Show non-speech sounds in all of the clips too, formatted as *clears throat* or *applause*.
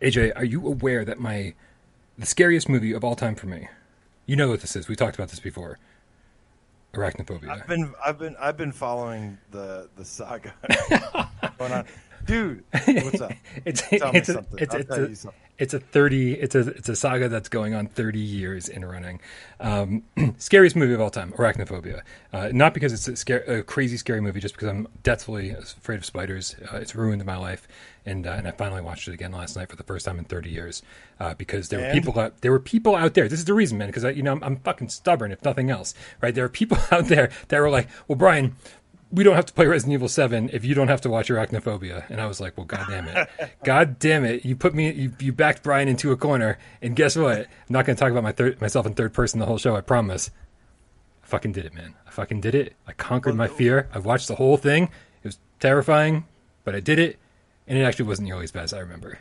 AJ, are you aware that my the scariest movie of all time for me? You know what this is. We talked about this before. Arachnophobia. I've been I've been I've been following the the saga *laughs* going on. Dude, what's up? it's Tell me it's a, something. it's, I'll it's, tell a, you something. It's a 30 it's a it's a saga that's going on 30 years in running. Um, *clears throat* scariest movie of all time arachnophobia. Uh, not because it's a, scare, a crazy scary movie just because i'm deathfully afraid of spiders. Uh, it's ruined my life and uh, and i finally watched it again last night for the first time in 30 years uh, because there were people out there were people out there this is the reason man because you know I'm, I'm fucking stubborn if nothing else right? There are people *laughs* out there that were like well bryan we don't have to play Resident Evil 7 if you don't have to watch Arachnophobia. And I was like, well, god damn it. *laughs* God damn it. You put me, you, you backed Bryan into a corner. And guess what? I'm not going to talk about my third, myself in third person the whole show, I promise. I fucking did it, man. I fucking did it. I conquered my fear. I watched the whole thing. It was terrifying, but I did it. And it actually wasn't nearly as bad as I remember.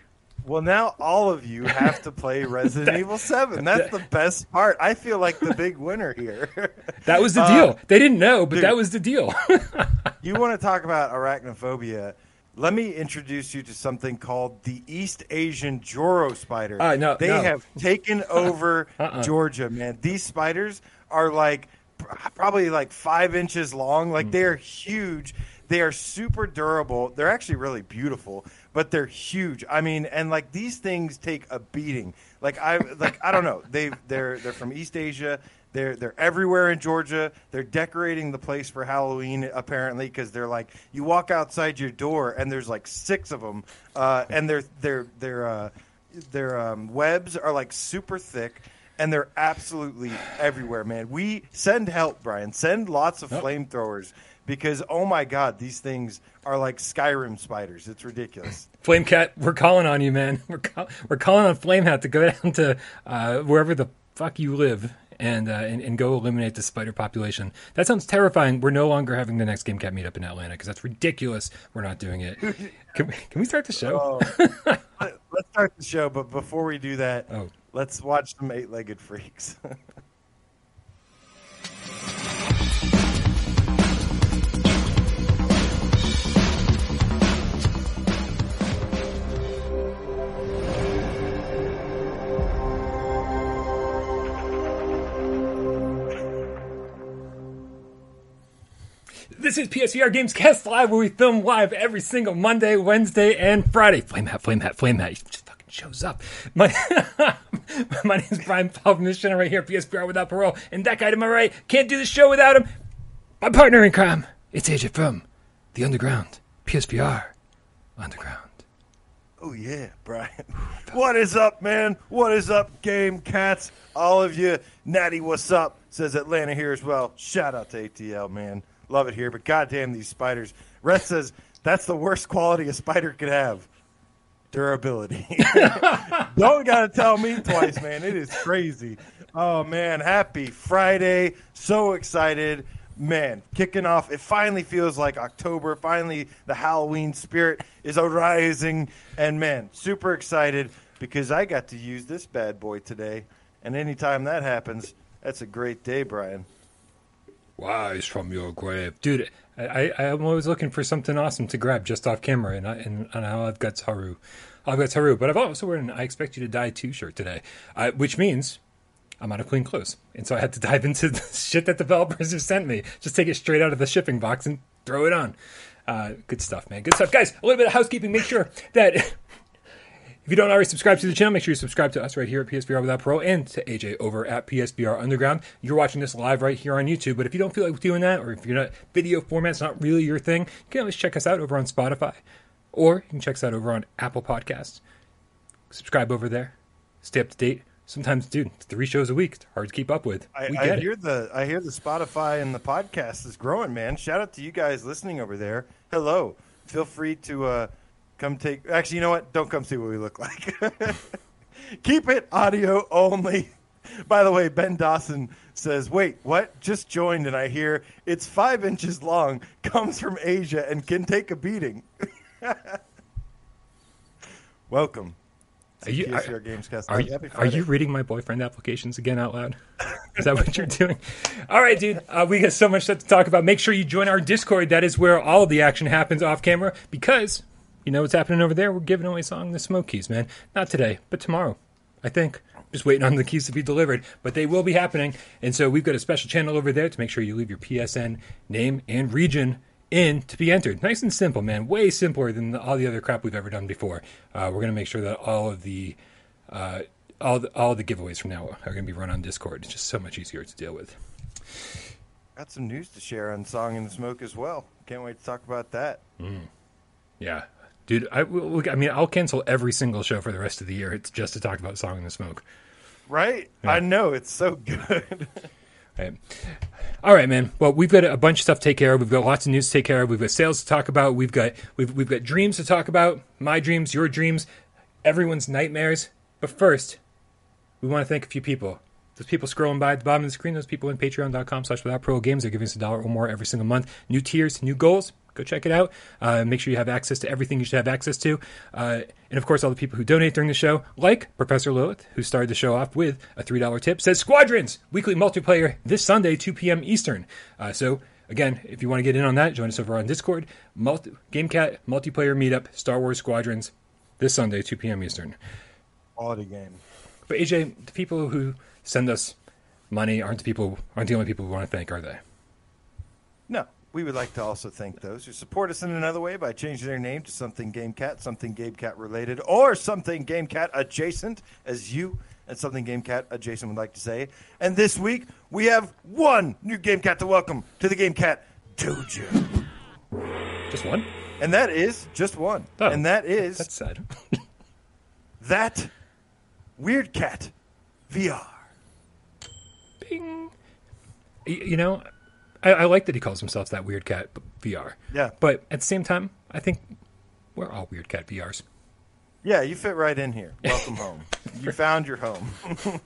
Well, now all of you have to play *laughs* Resident Evil Seven. That's the best part. I feel like the big winner here. *laughs* That was the Uh, deal. They didn't know, but dude. that was the deal. *laughs* you want to talk about arachnophobia? Let me introduce you to something called the East Asian Joro spider. Uh, no, they no. have taken over Uh-uh. Georgia, man. These spiders are like pr- probably like five inches long. Mm. Like they're huge. They are super durable. They're actually really beautiful, but they're huge. I mean, and like these things take a beating. Like I like I don't know. They they're they're from East Asia. They're they're everywhere in Georgia. They're decorating the place for Halloween apparently because they're like you walk outside your door and there's like six of them, uh, and their their their uh, their um, webs are like super thick and they're absolutely everywhere, man. We send help, Brian. Send lots of Yep. flamethrowers because oh my god, these things are like Skyrim spiders. It's ridiculous. *laughs* Flame Cat, we're calling on you, man. *laughs* We're call- we're calling on Flame Hat to go *laughs* down to uh, wherever the fuck you live and, uh, and and go eliminate the spider population. That sounds terrifying. We're no longer having the next Game Cat meetup in Atlanta because that's ridiculous. We're not doing it. Can we, can we start the show? Oh, let- let's start the show, but before we do that, Oh. let's watch some eight-legged freaks. This is PSVR Gamescast Live, where we film live every single Monday, Wednesday, and Friday. Flame Hat, Flame Hat, Flame Hat. He just fucking shows up. My *laughs* my name is Bryan Paul from this channel right here, PSVR Without Parole. And that guy to my right can't do the show without him. My partner in crime. It's AJ from The Underground. PSVR Underground. Oh yeah, Bryan. *laughs* What is up, man? What is up, game cats? All of you, Natty, what's up? Says Atlanta here as well. Shout out to ATL, man. Love it here, but goddamn these spiders. Rest says that's the worst quality a spider could have. Durability. *laughs* Don't gotta tell me twice, man. It is crazy. Oh man, happy Friday. So excited. Man, kicking off. It finally feels like October. Finally, the Halloween spirit is arising. And man, super excited because I got to use this bad boy today. And anytime that happens, that's a great day, Bryan. Rise from your grave, dude. I, I I'm always looking for something awesome to grab just off camera, and I and, and now I've got Haru, I've got Haru, but I've also an "I Expect You to Die" two shirt today, uh, which means I'm out of clean clothes, and so I had to *laughs* dive into the shit that developers have sent me. Just take it straight out of the shipping box and throw it on. Uh, good stuff, man. Good stuff, guys. A little bit of housekeeping. Make sure that. If you don't already subscribe to the channel, make sure you subscribe to us right here at PSVR Without Pro and to AJ over at PSVR Underground. You're watching this live right here on YouTube, but if you don't feel like doing that, or if you're not video format's not really your thing, you can always check us out over on Spotify, or you can check us out over on Apple Podcasts. Subscribe over there, stay up to date. Sometimes, dude, three shows a week, it's hard to keep up with. I, I hear it. the I hear the Spotify and the podcast is growing, man. Shout out to you guys listening over there. Hello. Feel free to uh, come take. Actually, you know what? Don't come see what we look like. *laughs* Keep it audio only. By the way, Ben Dawson says, "Wait, what? Just joined, and I hear it's five inches long, comes from Asia, and can take a beating." *laughs* Welcome. Are you- are- Gamescast. Are you, are you reading my boyfriend applications again out loud? Is that what you're doing? All right, dude. Uh, we got so much stuff to talk about. Make sure you join our Discord. That is where all of the action happens off camera because you know what's happening over there? We're giving away Song the Smoke keys, man. Not today, but tomorrow. I think. Just waiting on the keys to be delivered, but they will be happening. And so we've got a special channel over there to make sure you leave your PSN name and region in to be entered. Nice and simple, man. Way simpler than the, all the other crap we've ever done before. Uh, we're going to make sure that all of the uh, all the, all the giveaways from now are going to be run on Discord. It's just so much easier to deal with. Got some news to share on Song in the Smoke as well. Can't wait to talk about that. Yeah, dude. I, look, I mean, I'll cancel every single show for the rest of the year. It's just to talk about Song in the Smoke. Right? Yeah. I know it's so good. *laughs* Right. All right, man. Well, we've got a bunch of stuff to take care of. We've got lots of news to take care of. We've got sales to talk about. We've got we've we've got dreams to talk about. My dreams, your dreams, everyone's nightmares. But first, we want to thank a few people. Those people scrolling by at the bottom of the screen, those people in patreon.com slash without pro games, they're giving us a dollar or more every single month. New tiers, new goals. Go check it out. Uh, make sure you have access to everything you should have access to. Uh, and of course, all the people who donate during the show, like Professor Lilith, who started the show off with a $3 tip, says Squadrons, weekly multiplayer this Sunday, 2 p.m. Eastern. Uh, so, again, if you want to get in on that, join us over on Discord. Multi- GameCat multiplayer meetup, Star Wars Squadrons, this Sunday, 2 p.m. Eastern. Quality game. But AJ, the people who send us money aren't the people aren't the only people we want to thank, are they? No, we would like to also thank those who support us in another way by changing their name to something GameCat, something GameCat related, or something GameCat adjacent, as you and something GameCat adjacent would like to say. And this week, we have one new GameCat to welcome to the GameCat Dojo. Just one? And that is just one. Oh, and that is That's sad. *laughs* that Weird Cat VR. Bing. You know, I, I like that he calls himself that weird cat VR. Yeah. But at the same time, I think we're all weird cat VRs. Yeah, you fit right in here. Welcome *laughs* home. You found your home. *laughs*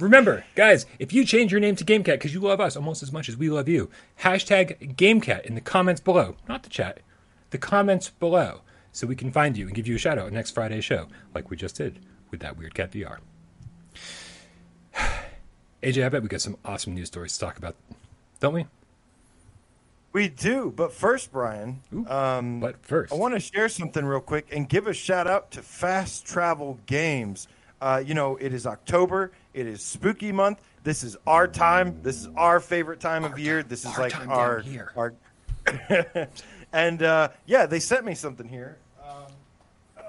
Remember, guys, if you change your name to GameCat because you love us almost as much as we love you, hashtag GameCat in the comments below, not the chat, the comments below, so we can find you and give you a shout out next Friday's show, like we just did with that Weird Cat VR. *sighs* AJ, I bet we got some awesome news stories to talk about, don't we? We do, but first, Bryan, Ooh, um, but first, I want to share something real quick and give a shout out to Fast Travel Games. Uh, you know, it is October. It is spooky month. This is our time. This is our favorite time of year. This is our like time our our. *laughs* and uh, yeah, they sent me something here. Um, uh,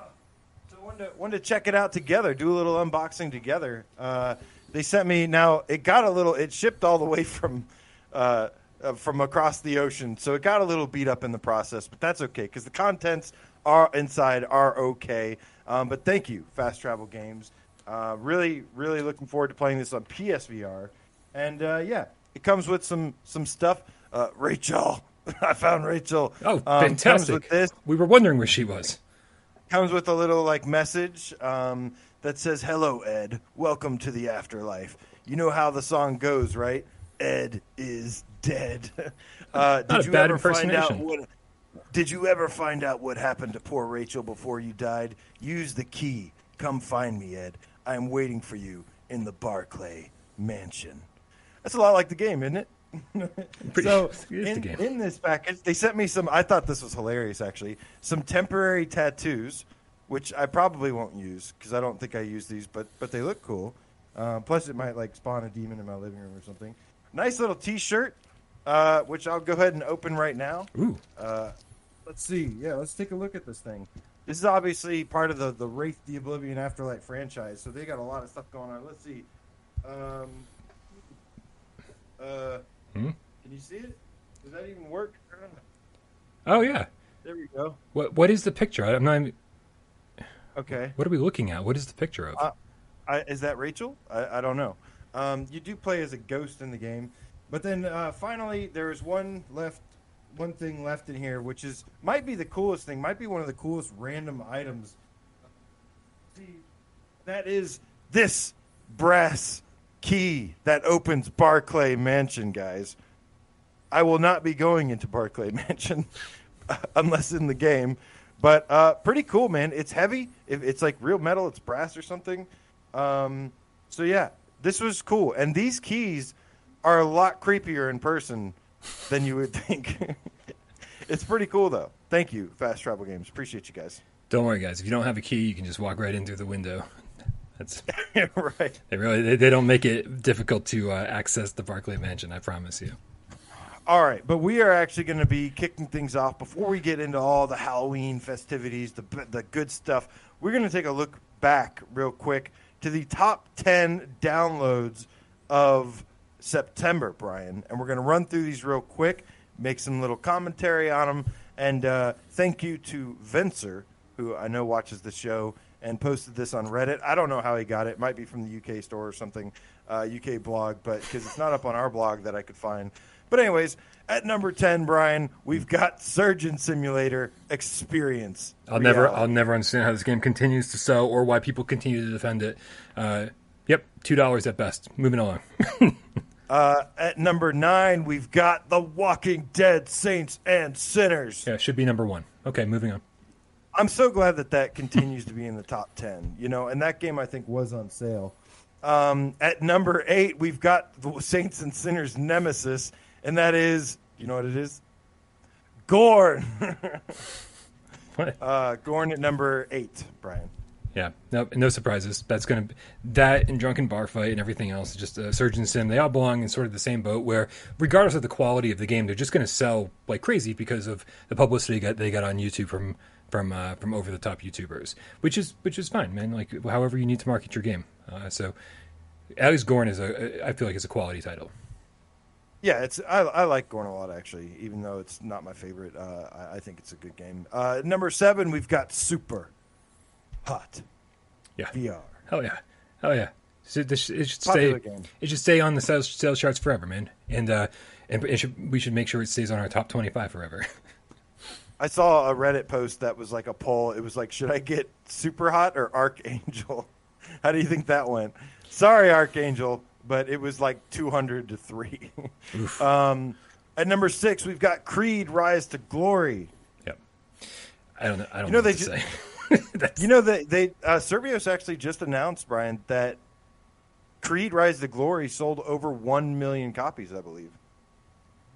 so I wanted to, wanted to check it out together. Do a little unboxing together. Uh, they sent me now. It got a little. It shipped all the way from. Uh, uh, from across the ocean, so it got a little beat up in the process, but that's okay because the contents are inside are okay. Um, but thank you, Fast Travel Games. Uh, really, really looking forward to playing this on PSVR, and uh, yeah, it comes with some some stuff. Uh, Rachel, *laughs* I found Rachel. oh, Um, fantastic! with this We were wondering where she was. comes with a little like message um, that says, "Hello, Ed. Welcome to the afterlife." You know how the song goes, right? Ed is dead. *laughs* Uh, did you ever find out what? Did you ever find out what happened to poor Rachel before you died? Use the key. Come find me, Ed. I am waiting for you in the Barclay Mansion. That's a lot like the game, isn't it? *laughs* Pretty- so it is the in, in this package, they sent me some. I thought this was hilarious, actually. Some temporary tattoos, which I probably won't use because I don't think I use these, but but they look cool. Uh, plus, it might like spawn a demon in my living room or something. Nice little T-shirt, uh, which I'll go ahead and open right now. Ooh, Uh, let's see. Yeah, let's take a look at this thing. This is obviously part of the the Wraith the Oblivion Afterlife franchise, so they got a lot of stuff going on. Let's see. Um, uh, Hmm? Can you see it? Does that even work? oh yeah. There we go. What what is the picture? I'm not. even- Okay. What are we looking at? What is the picture of? Uh, I, is that Rachel? I, I don't know. Um, you do play as a ghost in the game, but then uh, finally there is one left, one thing left in here, which is might be the coolest thing. Might be one of the coolest random items. See, that is this brass key that opens Barclay Mansion, guys. I will not be going into Barclay *laughs* Mansion unless in the game. But uh, pretty cool, man. It's heavy. It, it's like real metal. It's brass or something. Um, so yeah, this was cool. And these keys are a lot creepier in person than you would *laughs* think. it's pretty cool though. Thank you, Fast Travel Games. Appreciate you guys. Don't worry, guys. If you don't have a key, you can just walk right in through the window. *laughs* That's *laughs* right. they really they, they don't make it difficult to uh, access the Barclay Mansion. I promise you. All right, but we are actually going to be kicking things off before we get into all the Halloween festivities, the the good stuff. We're going to take a look back real quick to the top 10 downloads of September, Bryan, and we're going to run through these real quick, make some little commentary on them, and uh, thank you to Vencer, who I know watches the show and posted this on Reddit. I don't know how he got it. It might be from the UK store or something, uh, UK blog, but because it's not up on our blog that I could find. But anyways, at number ten, Bryan, we've got Surgeon Simulator Experience. I'll never I'll never understand how this game continues to sell or why people continue to defend it. Uh, yep, two dollars at best. Moving along. *laughs* Uh, at number nine, we've got The Walking Dead Saints and Sinners. yeah, should be number one. Okay, moving on. I'm so glad that that continues to be in the top 10, you know, and that game I think was on sale. Um, at number eight, we've got the Saints and Sinners Nemesis, and that is, you know what it is? Gorn. *laughs* What? uh, Gorn at number eight, Bryan. Yeah, no, no surprises. That's gonna be, that and drunken bar fight and everything else. Just uh, Surgeon Sim. They all belong in sort of the same boat. Where regardless of the quality of the game, they're just gonna sell like crazy because of the publicity got, they got on YouTube from from uh, from over the top YouTubers, which is which is fine, man. Like however you need to market your game. Uh, so, Alex Gorn is a I feel like it's a quality title. Yeah, it's I, I like Gorn a lot actually, even though it's not my favorite. Uh, I, I think it's a good game. Uh, number seven, we've got Super Hot Yeah, VR. hell yeah, hell yeah. So this, it should Popular stay. game. It should stay on the sales, sales charts forever, man. And uh, and it should, we should make sure it stays on our top twenty-five forever. I saw a Reddit post that was like a poll. It was like, should I get Super Hot or Archangel? *laughs* How do you think that went? Sorry, Archangel, but it was like 200 to 3. *laughs* um, at number six, we've got Creed Rise to Glory. Yep. I don't know. I don't You know, know, they what to ju- say. *laughs* You know, they, they uh, Survios actually just announced, Bryan, that Creed Rise to Glory sold over 1 million copies, I believe.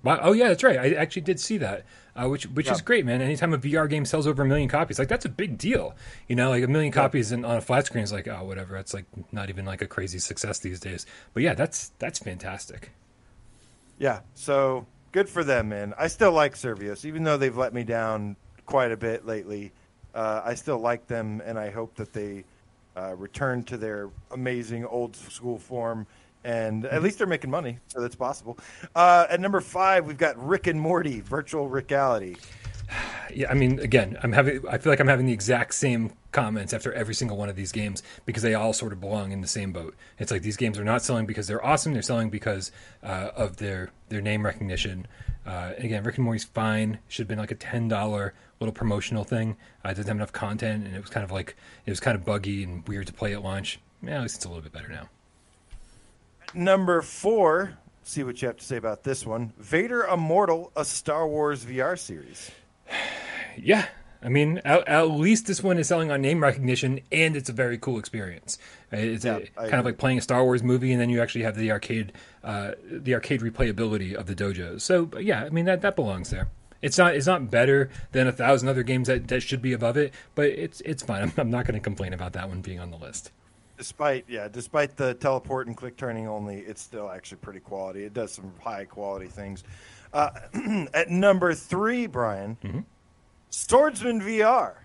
Wow. Oh yeah, that's right. I actually did see that, uh, which which is great, man. Anytime a VR game sells over a million copies, like that's a big deal. You know, like a million copies in, on a flat screen is like, oh, whatever. That's like not even like a crazy success these days. But yeah, that's that's fantastic. Yeah, so good for them, man. I still like Survios, even though they've let me down quite a bit lately. Uh, I still like them, and I hope that they uh, return to their amazing old school form. And at least they're making money, so that's possible. Uh, at number five, we've got Rick and Morty Virtual Reality. *sighs* Yeah, I mean, again, I'm having. I feel like I'm having the exact same comments after every single one of these games because they all sort of belong in the same boat. It's like these games are not selling because they're awesome; they're selling because uh, of their their name recognition. Uh, again, Rick and Morty's fine. Should have been like a ten dollar little promotional thing. Uh, it doesn't have enough content, and it was kind of like it was kind of buggy and weird to play at launch. Yeah, at least it's a little bit better now. Number four, see what you have to say about this one Vader Immortal, a Star Wars VR series. *sighs* Yeah. I mean, at, at least this one is selling on name recognition, and it's a very cool experience. Uh, It's Yeah, a, kind of like playing a Star Wars movie, and then you actually have the arcade, uh, the arcade replayability of the dojos. So yeah, I mean that that belongs there. It's not it's not better than a thousand other games that, that should be above it, but it's it's fine. I'm, *laughs* I'm not going to complain about that one being on the list. Despite yeah, despite the teleport and click turning only, it's still actually pretty quality. It does some high quality things. Uh, *clears throat* at number three, Bryan, Mm-hmm. Swordsman VR.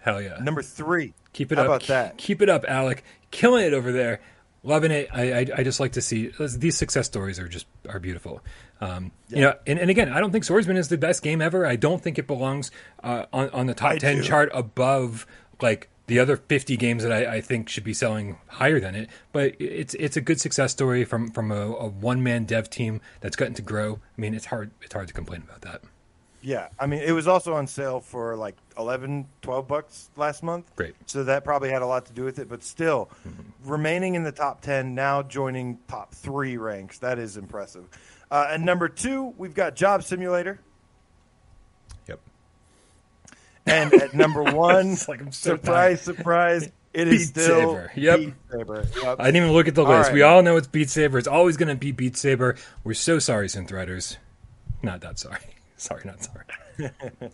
Hell yeah! Number three. Keep it How up. about that? Keep it up, Alec. Killing it over there. Loving it. I, I, I just like to see these success stories are just are beautiful. Um, You know, and, and again, I don't think Swordsman is the best game ever. I don't think it belongs uh, on on the top I ten do. chart above like the other fifty games that I, I think should be selling higher than it. But it's it's a good success story from from a, a one man dev team that's gotten to grow. I mean, it's hard it's hard to complain about that. Yeah, I mean, it was also on sale for like 11, 12 bucks last month. Great. So that probably had a lot to do with it, but still, remaining in the top 10, now joining top three ranks. That is impressive. Uh, and number two, we've got Job Simulator. And at number *laughs* one, like so surprise, surprise, it is Beat still Saber. Yep. Beat Saber. Yep. I didn't even look at the All list. right. We all know it's Beat Saber. It's always going to be Beat Saber. We're so sorry, Synth Riders. Not that sorry. *laughs* sorry, not sorry. *laughs*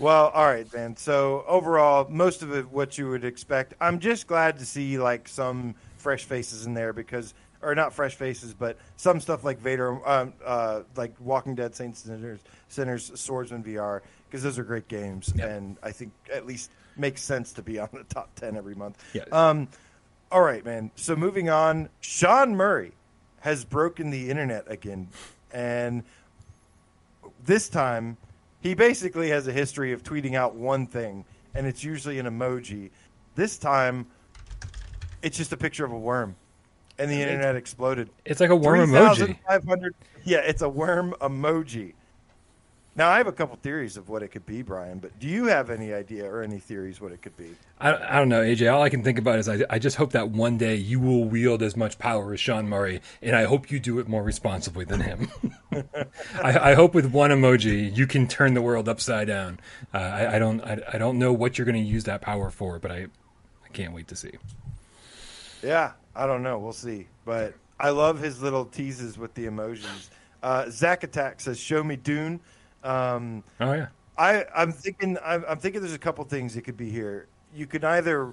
Well, all right, then. So overall, most of it what you would expect. I'm just glad to see like some fresh faces in there because, or not fresh faces, but some stuff like Vader, um, uh, like Walking Dead, Saints, Sinners, Sinners, Swordsman VR, because those are great games, Yeah. and I think at least makes sense to be on the top ten every month. Yeah. Um, all right, man. So moving on, Sean Murray has broken the internet again, and this time he basically has a history of tweeting out one thing, and it's usually an emoji. This time, it's just a picture of a worm, and the internet exploded. It's like a worm emoji. 3,500 Yeah, it's a worm emoji. Now I have a couple theories of what it could be, Bryan. But do you have any idea or any theories what it could be? I, I don't know, AJ. All I can think about is I, I just hope that one day you will wield as much power as Sean Murray, and I hope you do it more responsibly than him. *laughs* I, I hope with one emoji you can turn the world upside down. Uh, I, I don't I, I don't know what you're going to use that power for, but I I can't wait to see. Yeah, I don't know. We'll see. But I love his little teases with the emojis. Uh, Zach Attack says, "Show me Dune." Um, Oh yeah, I, I'm thinking. I'm, I'm thinking. There's a couple things it could be here. You could either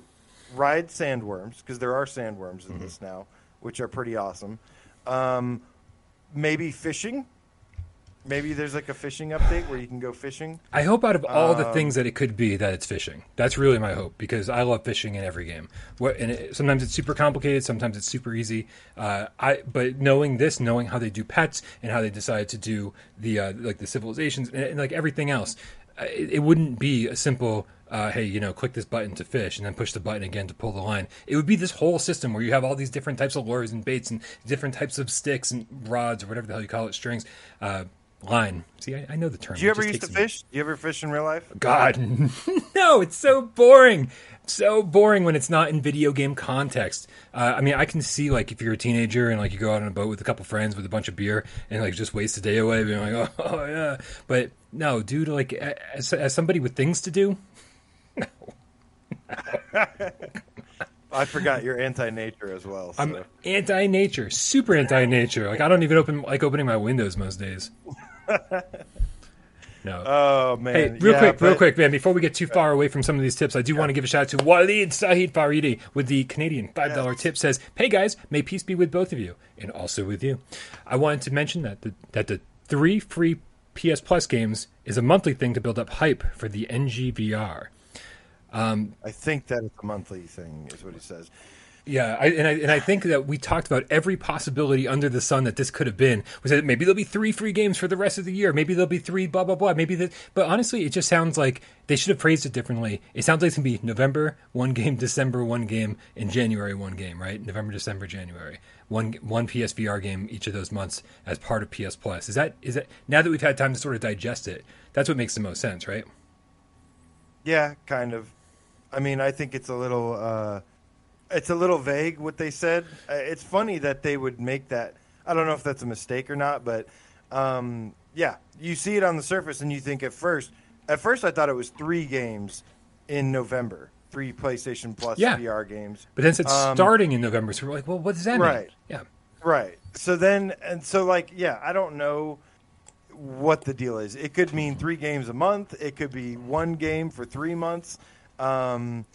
ride sandworms because there are sandworms Mm-hmm. in this now, which are pretty awesome. Um, maybe fishing. Maybe there's like a fishing update where you can go fishing. I hope out of all the Um, things that it could be that it's fishing. That's really my hope because I love fishing in every game. What and it, sometimes it's super complicated, sometimes it's super easy. Uh, I but knowing this, knowing how they do pets and how they decide to do the uh, like the civilizations and, and like everything else, uh, it, it wouldn't be a simple. Uh, hey, you know, click this button to fish, and then push the button again to pull the line. It would be this whole system where you have all these different types of lures and baits and different types of sticks and rods or whatever the hell you call it, strings, uh, line. See, I, I know the term. Do you ever used to fish? Do you ever fish in real life? God, *laughs* no, it's so boring. So boring when it's not in video game context. Uh, I mean, I can see like if you're a teenager and like you go out on a boat with a couple friends with a bunch of beer and like just waste the day away, being like, *laughs* oh, oh yeah. But no, dude, like as, as somebody with things to do, *laughs* I forgot you're anti-nature as well. So. I'm anti-nature, super anti-nature. Like I don't even open like opening my windows most days. No. oh man! Hey, real Yeah, quick, real quick, man. Before we get too far away from some of these tips, I do want to give a shout out to Walid Sahid Faridi with the Canadian five dollar Yes. tip. Says, "Hey guys, may peace be with both of you, and also with you." I wanted to mention that the, that the three free PS Plus games is a monthly thing to build up hype for the NGVR. Um, I think that it's a monthly thing, is what he says. Yeah, I, and I and I think that we talked about every possibility under the sun that this could have been. We said maybe there'll be three free games for the rest of the year. Maybe there'll be three blah blah blah. Maybe that. But honestly, it just sounds like they should have phrased it differently. It sounds like it's gonna be November one game, *laughs* December one game, and January one game. Right? November, December, January. One one PSVR game each of those months as part of PS Plus. Is that is that now that we've had time to sort of digest it? That's what makes the most sense, right? Yeah, kind of. I mean, I think it's a little, uh, it's a little vague what they said. Uh, It's funny that they would make that. I don't know if that's a mistake or not, but um, yeah, you see it on the surface and you think at first. At first, I thought it was three games in November, three PlayStation Plus Yeah. VR games. But then it's Um, starting in November, so we're like, well, what does that mean? Right. Yeah. Right. So then, and so like, yeah, I don't know what the deal is. It could mean three games a month. It could be one game for three months. Um.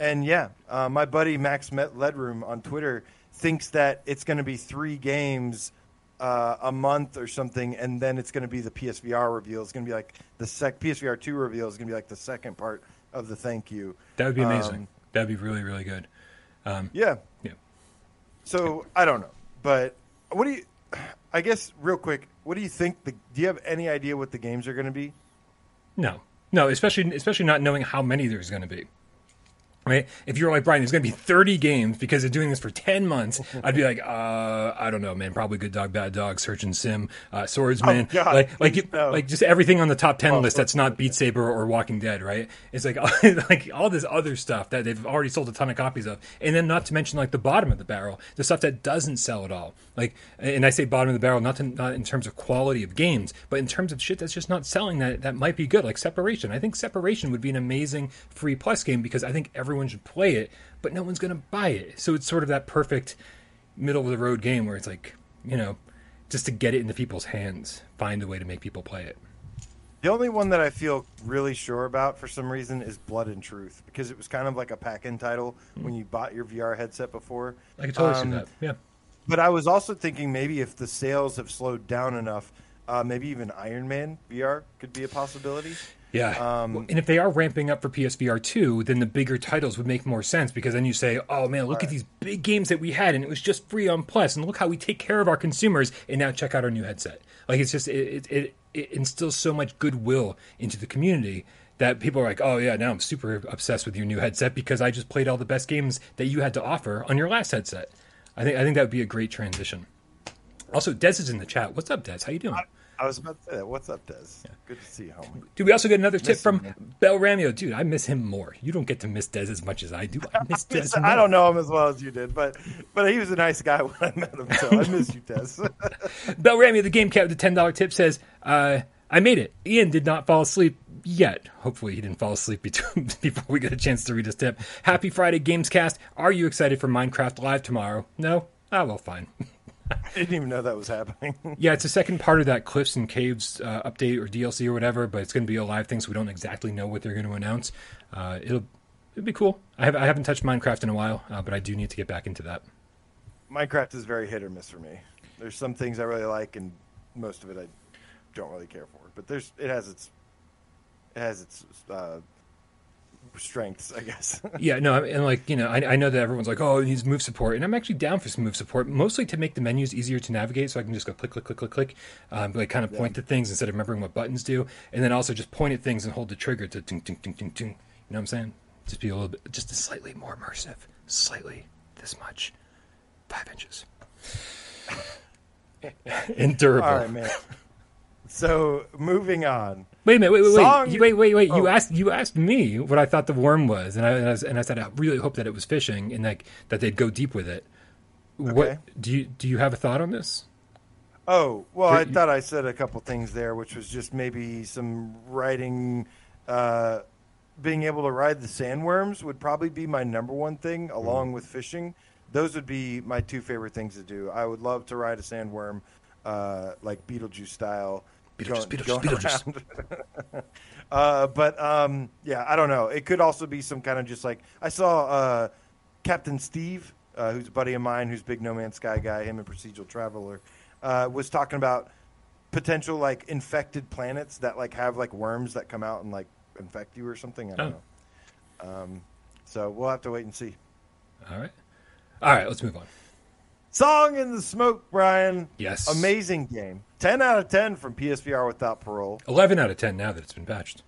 And yeah, uh, my buddy Max Met Ledroom on Twitter thinks that it's going to be three games uh, a month or something, and then it's going to be the PSVR reveal. It's going to be like the sec PSVR two reveal is going to be like the second part of the thank you. That would be amazing. Um, That'd be really, really good. Yeah. Yeah. So I don't know, but what do you? I guess real quick, what do you think? The do you have any idea what the games are going to be? No, no, especially especially not knowing how many there's going to be. Right? If you're like Bryan, there's going to be 30 games because they're doing this for 10 months. *laughs* I'd be like, uh, I don't know, man. Probably Good Dog, Bad Dog, Surgeon Sim, uh, Swordsman, Oh, God, like like you, no. like just everything on the top 10 Oh, list that's not Beat Saber or Walking Dead. Right? It's like *laughs* like all this other stuff that they've already sold a ton of copies of, and then not to mention like the bottom of the barrel, the stuff that doesn't sell at all. Like, and I say bottom of the barrel not to, not in terms of quality of games, but in terms of shit that's just not selling that that might be good, like Separation. I think Separation would be an amazing free plus game because I think everyone should play it, but no one's going to buy it. So it's sort of that perfect middle of the road game where it's like, you know, just to get it into people's hands, find a way to make people play it. The only one that I feel really sure about for some reason is Blood and Truth because it was kind of like a pack-in title when you bought your VR headset before. I can totally Um, see that. Yeah. But I was also thinking maybe if the sales have slowed down enough, uh, maybe even Iron Man VR could be a possibility. Yeah. Um, and if they are ramping up for PSVR 2, then the bigger titles would make more sense because then you say, oh man, look at these big games that we had and it was just free on Plus and look how we take care of our consumers and now check out our new headset. Like it's just, it, it, it, it instills so much goodwill into the community that people are like, oh yeah, now I'm super obsessed with your new headset because I just played all the best games that you had to offer on your last headset. I think, I think that would be a great transition. Also, Des is in the chat. What's up, Des? How you doing? I was about to say that. What's up, Des? Good to see you, homie. Dude, we also get another tip Miss him, from man. Bel Ramio. Dude, I miss him more. You don't get to miss Des as much as I do. I miss *laughs* Des. I don't know him as well as you did, but but he was a nice guy when I met him. So I miss you, Des. *laughs* Bel Ramio, the game cat with the ten dollar tip, says, uh, "I made it. Ian did not fall asleep yet. Hopefully, he didn't fall asleep between, *laughs* before we get a chance to read his tip. Happy Friday, Gamescast. Are you excited for Minecraft Live tomorrow? No. Ah, well, fine. *laughs* I didn't even know that was happening. *laughs* yeah, it's the second part of that Cliffs and Caves uh, update or DLC or whatever, but it's going to be a live thing, so we don't exactly know what they're going to announce. Uh, it'll it'll be cool. I have I haven't touched Minecraft in a while, uh, but I do need to get back into that. Minecraft is very hit or miss for me. There's some things I really like, and most of it I don't really care for. But there's it has its it has its uh, strengths, I guess. *laughs* Yeah, no, and like you know, I, I know that everyone's like, oh, it needs move support, and I'm actually down for some move support, mostly to make the menus easier to navigate, so I can just go click, click, click, click, click, um, like kind of point to things instead of remembering what buttons do, and then also just point at things and hold the trigger to ting, ting, ting, ting, ting. You know what I'm saying? Just be a little bit, just slightly more immersive, slightly this much, five inches, *laughs* *laughs* and durable. All right, man. So moving on. Wait a minute, wait, wait, Song- wait, wait, wait, wait. You Oh. asked, you asked me what I thought the worm was, and I, and I, was- and I said I really hope that it was fishing and like that they'd go deep with it. Okay. What do you do? You have a thought on this? Oh well, I You- thought I said a couple things there, which was just maybe some writing. Uh, being able to ride the sandworms would probably be my number one thing, along with fishing. Those would be my two favorite things to do. I would love to ride a sandworm, uh, like Beetlejuice style. Beetlejuice, Beetlejuice, Beetlejuice. *laughs* uh, but um, yeah, I don't know. It could also be some kind of just like I saw uh, Captain Steve, uh, who's a buddy of mine, who's a big No Man's Sky guy, him and Procedural Traveler, uh, was talking about potential like infected planets that like have like worms that come out and like infect you or something. I don't Oh. know. Um, so we'll have to wait and see. All right, all right. Let's move on. Song in the Smoke, Bryan. Yes, Amazing game. 10 out of 10 from PSVR without parole. Eleven out of ten now that it's been patched.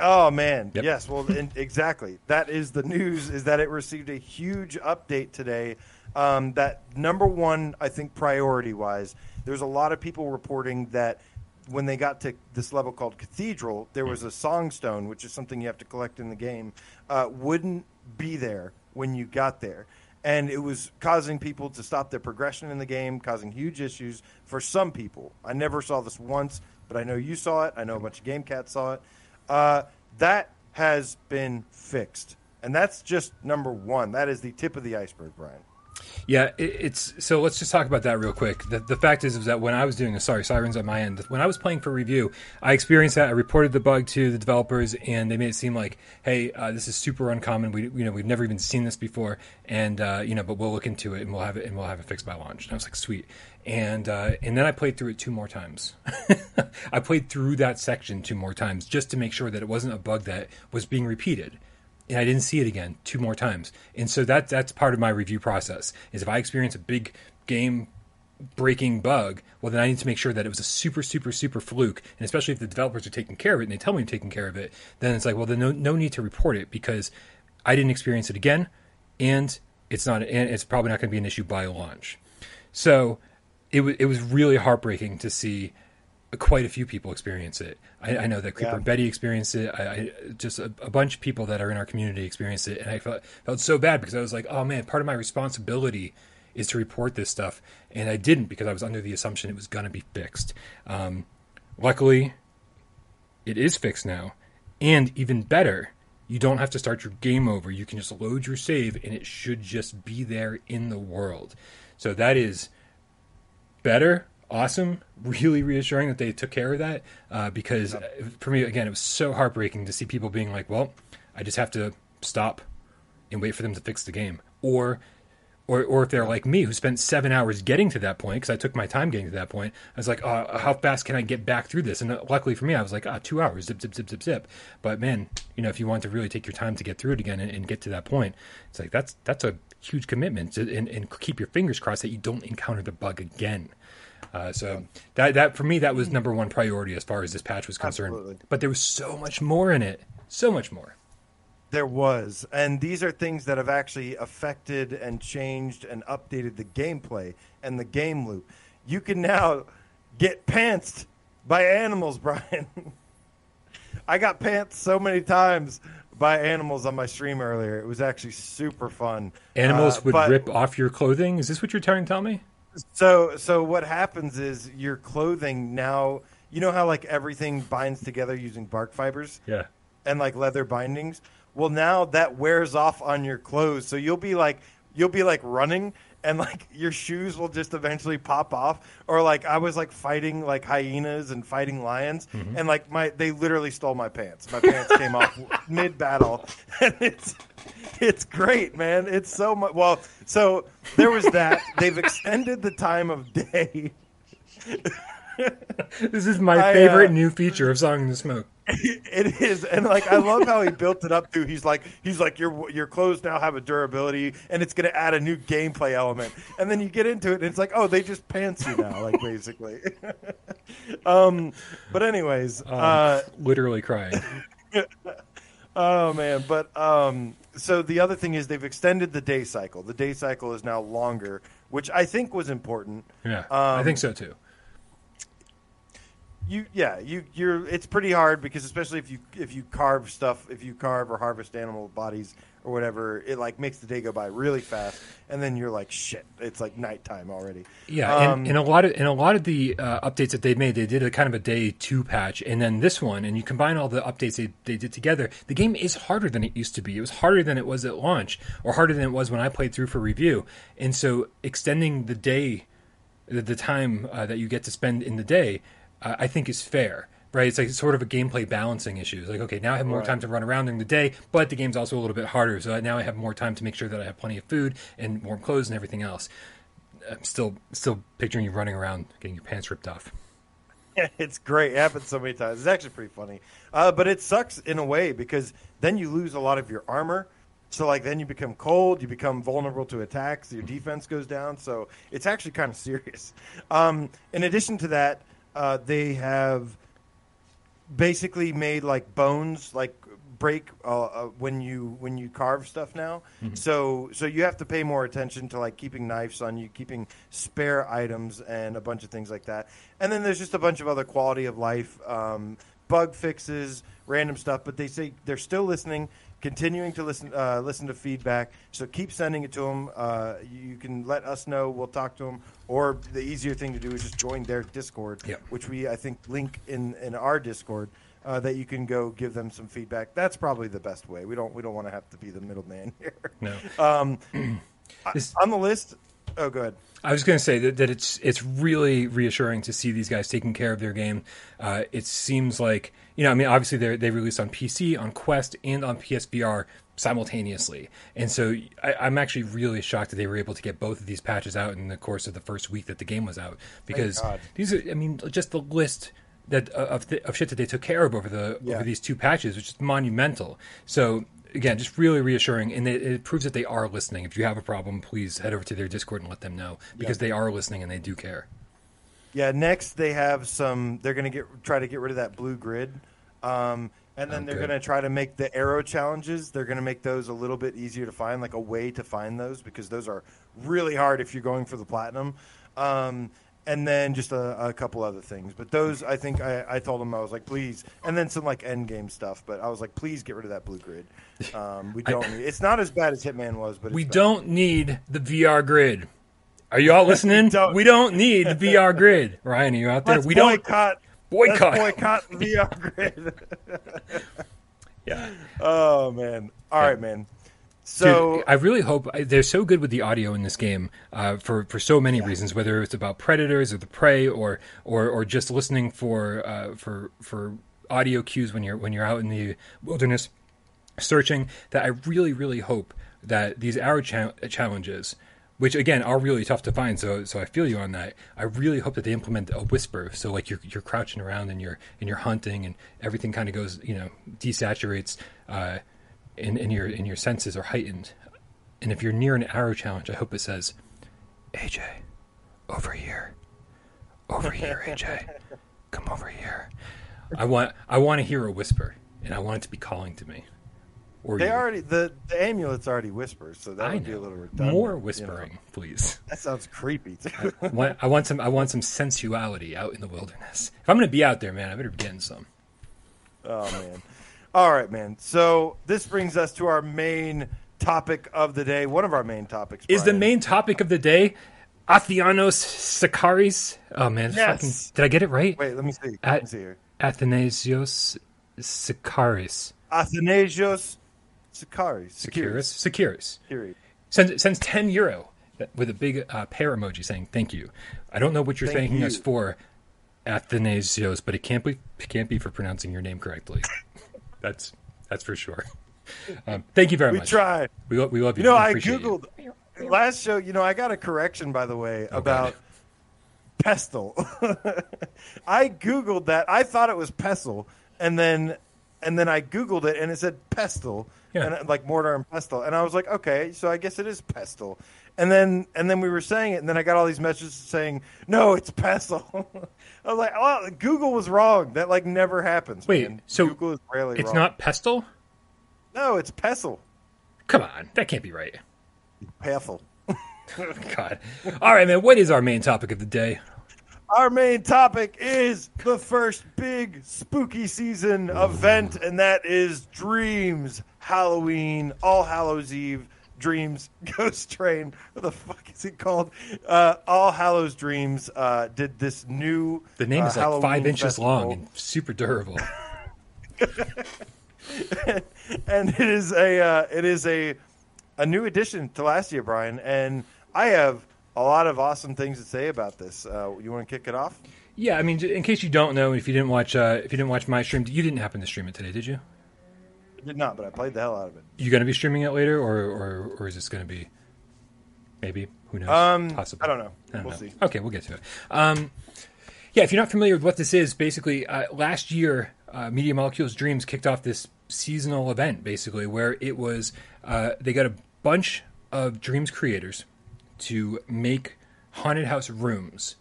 Oh man, Yep. yes. Well, and *laughs* exactly. That is the news. Is that it received a huge update today. Um, that number one, I think, priority wise, there's a lot of people reporting that when they got to this level called Cathedral, there was a songstone, which is something you have to collect in the game, uh, wouldn't be there when you got there. And it was causing people to stop their progression in the game, causing huge issues for some people. I never saw this once, but I know you saw it. I know a bunch of game cats saw it. Uh, that has been fixed. And that's just number one. That is the tip of the iceberg, Bryan. Yeah, it, it's so. Let's just talk about that real quick. The, the fact is, is that when I was doing the sorry sirens on my end, when I was playing for review, I experienced that. I reported the bug to the developers, and they made it seem like, "Hey, uh, this is super uncommon. We, you know, we've never even seen this before, and uh, you know, but we'll look into it and we'll have it and we'll have it fixed by launch." And I was like, "Sweet." And uh, and then I played through it two more times. *laughs* I played through that section two more times just to make sure that it wasn't a bug that was being repeated and I didn't see it again two more times. And so that that's part of my review process. Is if I experience a big game breaking bug, well then I need to make sure that it was a super super super fluke. And especially if the developers are taking care of it and they tell me they're taking care of it, then it's like well then no no need to report it because I didn't experience it again, and it's not and it's probably not going to be an issue by launch. So it was it was really heartbreaking to see quite a few people experience it. I, I know that Creeper Yeah. Betty experienced it. I, I just a, a bunch of people that are in our community experienced it, and I felt felt so bad because I was like, oh man, part of my responsibility is to report this stuff, and I didn't because I was under the assumption it was going to be fixed. Um, luckily, it is fixed now, and even better, you don't have to start your game over. You can just load your save, and it should just be there in the world. So that is better, awesome, really reassuring that they took care of that. Uh, because uh, for me, again, it was so heartbreaking to see people being like, "Well, I just have to stop and wait for them to fix the game," or or, or if they're like me who spent seven hours getting to that point because I took my time getting to that point, I was like, oh, how fast can I get back through this? And uh, luckily for me, I was like, ah, oh, two hours, zip, zip, zip, zip, zip. But man, you know, if you want to really take your time to get through it again and, and get to that point, it's like that's that's a huge commitment to, and, and keep your fingers crossed that you don't encounter the bug again. Uh, so that that for me that was number one priority as far as this patch was concerned. Absolutely. But there was so much more in it, so much more. There was, and these are things that have actually affected and changed and updated the gameplay and the game loop. You can now get pantsed by animals, *laughs* Bryan. I got pantsed so many times by animals on my stream earlier. It was actually super fun. Animals Uh, would but- rip off your clothing. Is this what you're trying to tell me? So so what happens is your clothing now. You know how like everything binds together using bark fibers. Yeah. and like leather bindings. Well, now that wears off on your clothes, so you'll be like you'll be like running and like your shoes will just eventually pop off or like I was like fighting like hyenas and fighting lions mm-hmm. and like my they literally stole my pants. My pants came off *laughs* mid battle *laughs* and it's it's great, man. It's so much well, so there was that. They've extended the time of day. *laughs* *laughs* This is my I, favorite uh, new feature of Song in the Smoke. *laughs* It is, and like I love how he built it up Too, He's like, he's like, your your clothes now have a durability, and it's going to add a new gameplay element. And then you get into it, and it's like, oh, they just pants you now, like *laughs* basically. um, but anyways, uh, Literally crying. oh man, but um, so the other thing is they've extended the day cycle. The day cycle is now longer, which I think was important. Yeah, I Um, think so too. You yeah you you're it's pretty hard because especially if you if you carve stuff if you carve or harvest animal bodies or whatever it like makes the day go by really fast and then you're like shit it's like nighttime already Yeah, um, and, and a lot of and a lot of the uh, updates that they made, they did a kind of a day two patch, and then this one, and you combine all the updates they, they did together. The game is harder than it used to be. It was harder than it was at launch, or harder than it was when I played through for review. And so, extending the day, the, time uh, that you get to spend in the day, uh, I think is fair. Right, it's like sort of a gameplay balancing issue. It's like, okay, now I have more Right. time to run around during the day, but the game's also a little bit harder. So now I have more time to make sure that I have plenty of food and warm clothes and everything else. I'm still still picturing you running around getting your pants ripped off. *laughs* it's great. It happens so many times. It's actually pretty funny. Uh, but it sucks in a way because then you lose a lot of your armor. So like then you become cold, you become vulnerable to attacks, your defense goes down. So it's actually kind of *laughs* serious. Um, in addition to that, uh, they have basically made like bones like break uh, uh, when you when you carve stuff now. So so you have to pay more attention to like keeping knives on you, keeping spare items, and a bunch of things like that. And then there's just a bunch of other quality of life um, bug fixes, random stuff. But they say they're still listening. Continuing to listen, uh, listen to feedback. So keep sending it to them. Uh, you can let us know. We'll talk to them. Or the easier thing to do is just join their Discord, Yep. which we I think link in in our Discord uh, that you can go give them some feedback. That's probably the best way. We don't we don't want to have to be the middleman *laughs* here. No, Um, *clears throat* I- on the list. Oh, good. I was going to say that, that it's it's really reassuring to see these guys taking care of their game. Uh, it seems like you know, I mean, obviously they they released on PC, on Quest, and on PSVR simultaneously, and so I, I'm actually really shocked that they were able to get both of these patches out in the course of the first week that the game was out. Because these are, I mean, just the list that uh, of the, of shit that they took care of over the Yeah. over these two patches, which is monumental. So again, just really reassuring, and it, it proves that they are listening. If you have a problem, please head over to their Discord and let them know because they are listening and they do care. Yeah. Next, they have some. They're going to get try to get rid of that blue grid, um, and then Oh, they're going to try to make the arrow challenges. They're going to make those a little bit easier to find, like a way to find those because those are really hard if you're going for the platinum. Um, and then just a, a couple other things, but those I think I, I told them I was like, please, and then some like end game stuff. But I was like, please get rid of that blue grid. Um, we don't. need, it's not as bad as Hitman was, but We bad. don't need the VR grid. Are you all listening? *laughs* don't. we don't need the VR grid. Ryan, are you out there? Let's we don't. boycott. Boycott. Boycott the VR grid. *laughs* Yeah. Oh man! All right, man. So Dude, I really hope they're so good with the audio in this game uh, for for so many reasons. Whether it's about predators or the prey, or or or just listening for uh, for for audio cues when you're when you're out in the wilderness searching. That I really really hope that these arrow cha- challenges, which again are really tough to find, so so I feel you on that. I really hope that they implement a whisper, so like you're you're crouching around and you're and you're hunting and everything kind of goes you know desaturates. Uh, and, and your and your senses are heightened. And if you're near an arrow challenge, I hope it says, AJ, over here, over here, AJ, *laughs* come over here. I want I want to hear a whisper, and I want it to be calling to me. Or they you. already the, the amulet's already whispers, so that I would know. be a little redundant. More whispering, you know? please. That sounds creepy. Too. I, want, I want some I want some sensuality out in the wilderness. If I'm going to be out there, man, I better be getting some. Oh man. All right, man. So this brings us to our main topic of the day. One of our main topics is the main topic of the day. Athianos Sakaris. Oh man, yes. fucking, did I get it right? Wait, let me see. At, let me see here. Athanasios Sakaris. Athanasios Sakaris. Sakaris. Sakaris. Sends sends ten euro with a big uh, pear emoji saying thank you. I don't know what you're thank thanking you. us for, Athanasios, but it can't be it can't be for pronouncing your name correctly. That's that's for sure. *laughs* Um, thank you very we much. We try. We, we love you. You know, we I googled you. last show. You know, I got a correction by the way oh, about God. pestle. *laughs* I googled that. I thought it was pestle, and then and then I googled it, and it said pestle, yeah. and like mortar and pestle, and I was like, okay, so I guess it is pestle. And then and then we were saying it, and then I got all these messages saying, no, it's pestle. *laughs* I was like, oh, Google was wrong. That like never happens. Wait, man. so Google is rarely it's wrong. not pestle? No, it's pestle. Come on, that can't be right. Pestle. *laughs* God. All right, man. What is our main topic of the day? Our main topic is the first big spooky season event, and that is Dreams Halloween, All Hallows Eve. Dreams *laughs* Ghost Train. What the fuck is it called? Uh, All Hallows Dreams uh, did this new. The name uh, is like Halloween five inches festival. long and super durable. *laughs* and it is a uh, it is a a new addition to last year, Brian. And I have a lot of awesome things to say about this. Uh, you want to kick it off? Yeah, I mean, in case you don't know, if you didn't watch, uh, if you didn't watch my stream, you didn't happen to stream it today, did you? I did not, but I played the hell out of it. You going to be streaming it later, or or, or is this going to be maybe who knows? Um, Possibly. I don't know. I don't we'll know. see. Okay, we'll get to it. Um, yeah, if you're not familiar with what this is, basically, uh, last year, uh, Media Molecules Dreams kicked off this seasonal event, basically, where it was uh, they got a bunch of Dreams creators to make haunted house rooms,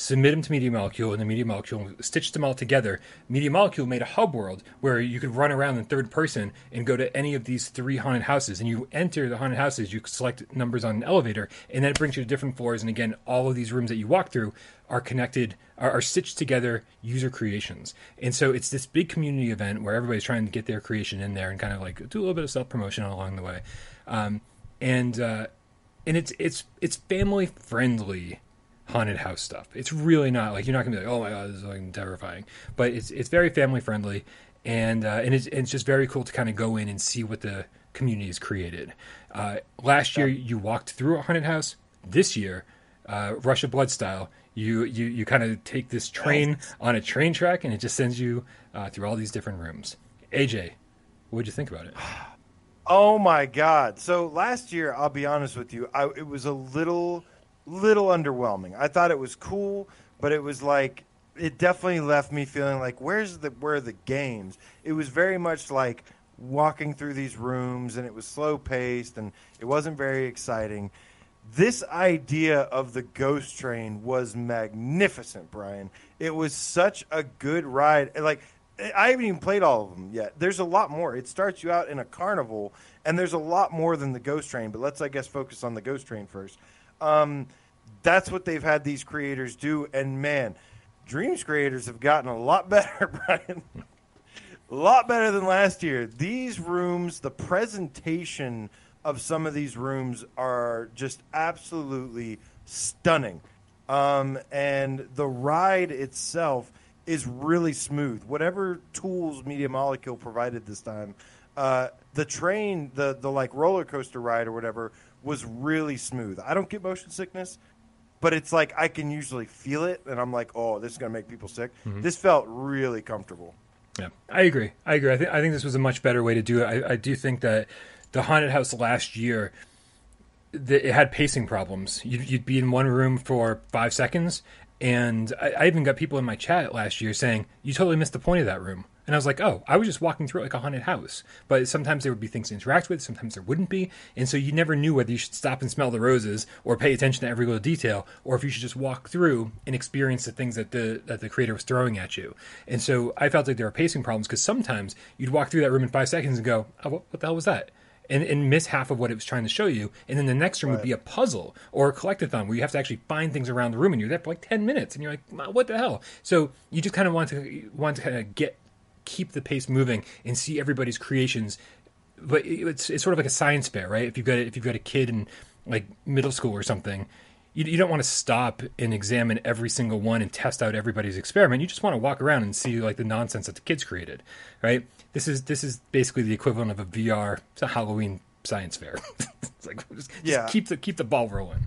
submit them to Media Molecule, and the Media Molecule stitched them all together. Media Molecule made a hub world where you could run around in third person and go to any of these three haunted houses. And you enter the haunted houses, you select numbers on an elevator, and then it brings you to different floors. And again, all of these rooms that you walk through are connected, are, are stitched together user creations. And so it's this big community event where everybody's trying to get their creation in there and kind of like do a little bit of self promotion along the way. Um, and uh, and it's it's it's family friendly haunted house stuff. It's really not like you're not gonna be like, oh my god, this is like terrifying. But it's it's very family friendly, and uh, and it's it's just very cool to kind of go in and see what the community has created. Uh, last year you walked through a haunted house. This year, uh, Rush of Blood style, you you you kind of take this train on a train track, and it just sends you uh, through all these different rooms. AJ, what did you think about it? *sighs* Oh my god! So last year, I'll be honest with you, I, it was a little, little underwhelming. I thought it was cool, but it was like it definitely left me feeling like where's the where are the games? It was very much like walking through these rooms, and it was slow paced, and it wasn't very exciting. This idea of the ghost train was magnificent, Brian. It was such a good ride. Like I haven't even played all of them yet. There's a lot more. It starts you out in a carnival, and there's a lot more than the Ghost Train. But let's, I guess, focus on the Ghost Train first. Um, that's what they've had these creators do, and man, Dreams creators have gotten a lot *laughs* better, Brian. a lot better than last year. These rooms, the presentation of some of these rooms are just absolutely stunning, um, and the ride itself is really smooth. Whatever tools Media Molecule provided this time, uh, the train, the the like roller coaster ride or whatever, was really smooth. I don't get motion sickness, but it's like I can usually feel it, and I'm like, oh, this is gonna make people sick. Mm-hmm. This felt really comfortable. Yeah, I agree. I agree. I think I think this was a much better way to do it. I, I do think that the haunted house last year, the, it had pacing problems. You'd, you'd be in one room for five seconds, and I, I even got people in my chat last year saying you totally missed the point of that room. And I was like, oh, I was just walking through like a haunted house. But sometimes there would be things to interact with, sometimes there wouldn't be. And so you never knew whether you should stop and smell the roses or pay attention to every little detail, or if you should just walk through and experience the things that the that the creator was throwing at you. And so I felt like there were pacing problems because sometimes you'd walk through that room in five seconds and go, oh, what, what the hell was that? And, and miss half of what it was trying to show you. And then the next room would be a puzzle or a collectathon where you have to actually find things around the room and you're there for like 10 minutes and you're like, what the hell? So you just kind of want to want to kind of get keep the pace moving and see everybody's creations. But it's it's sort of like a science fair, right? If you've got if you've got a kid in like middle school or something, you, you don't want to stop and examine every single one and test out everybody's experiment. You just want to walk around and see like the nonsense that the kids created, right? This is this is basically the equivalent of a VR to Halloween science fair. *laughs* it's like just, just Yeah. keep the keep the ball rolling.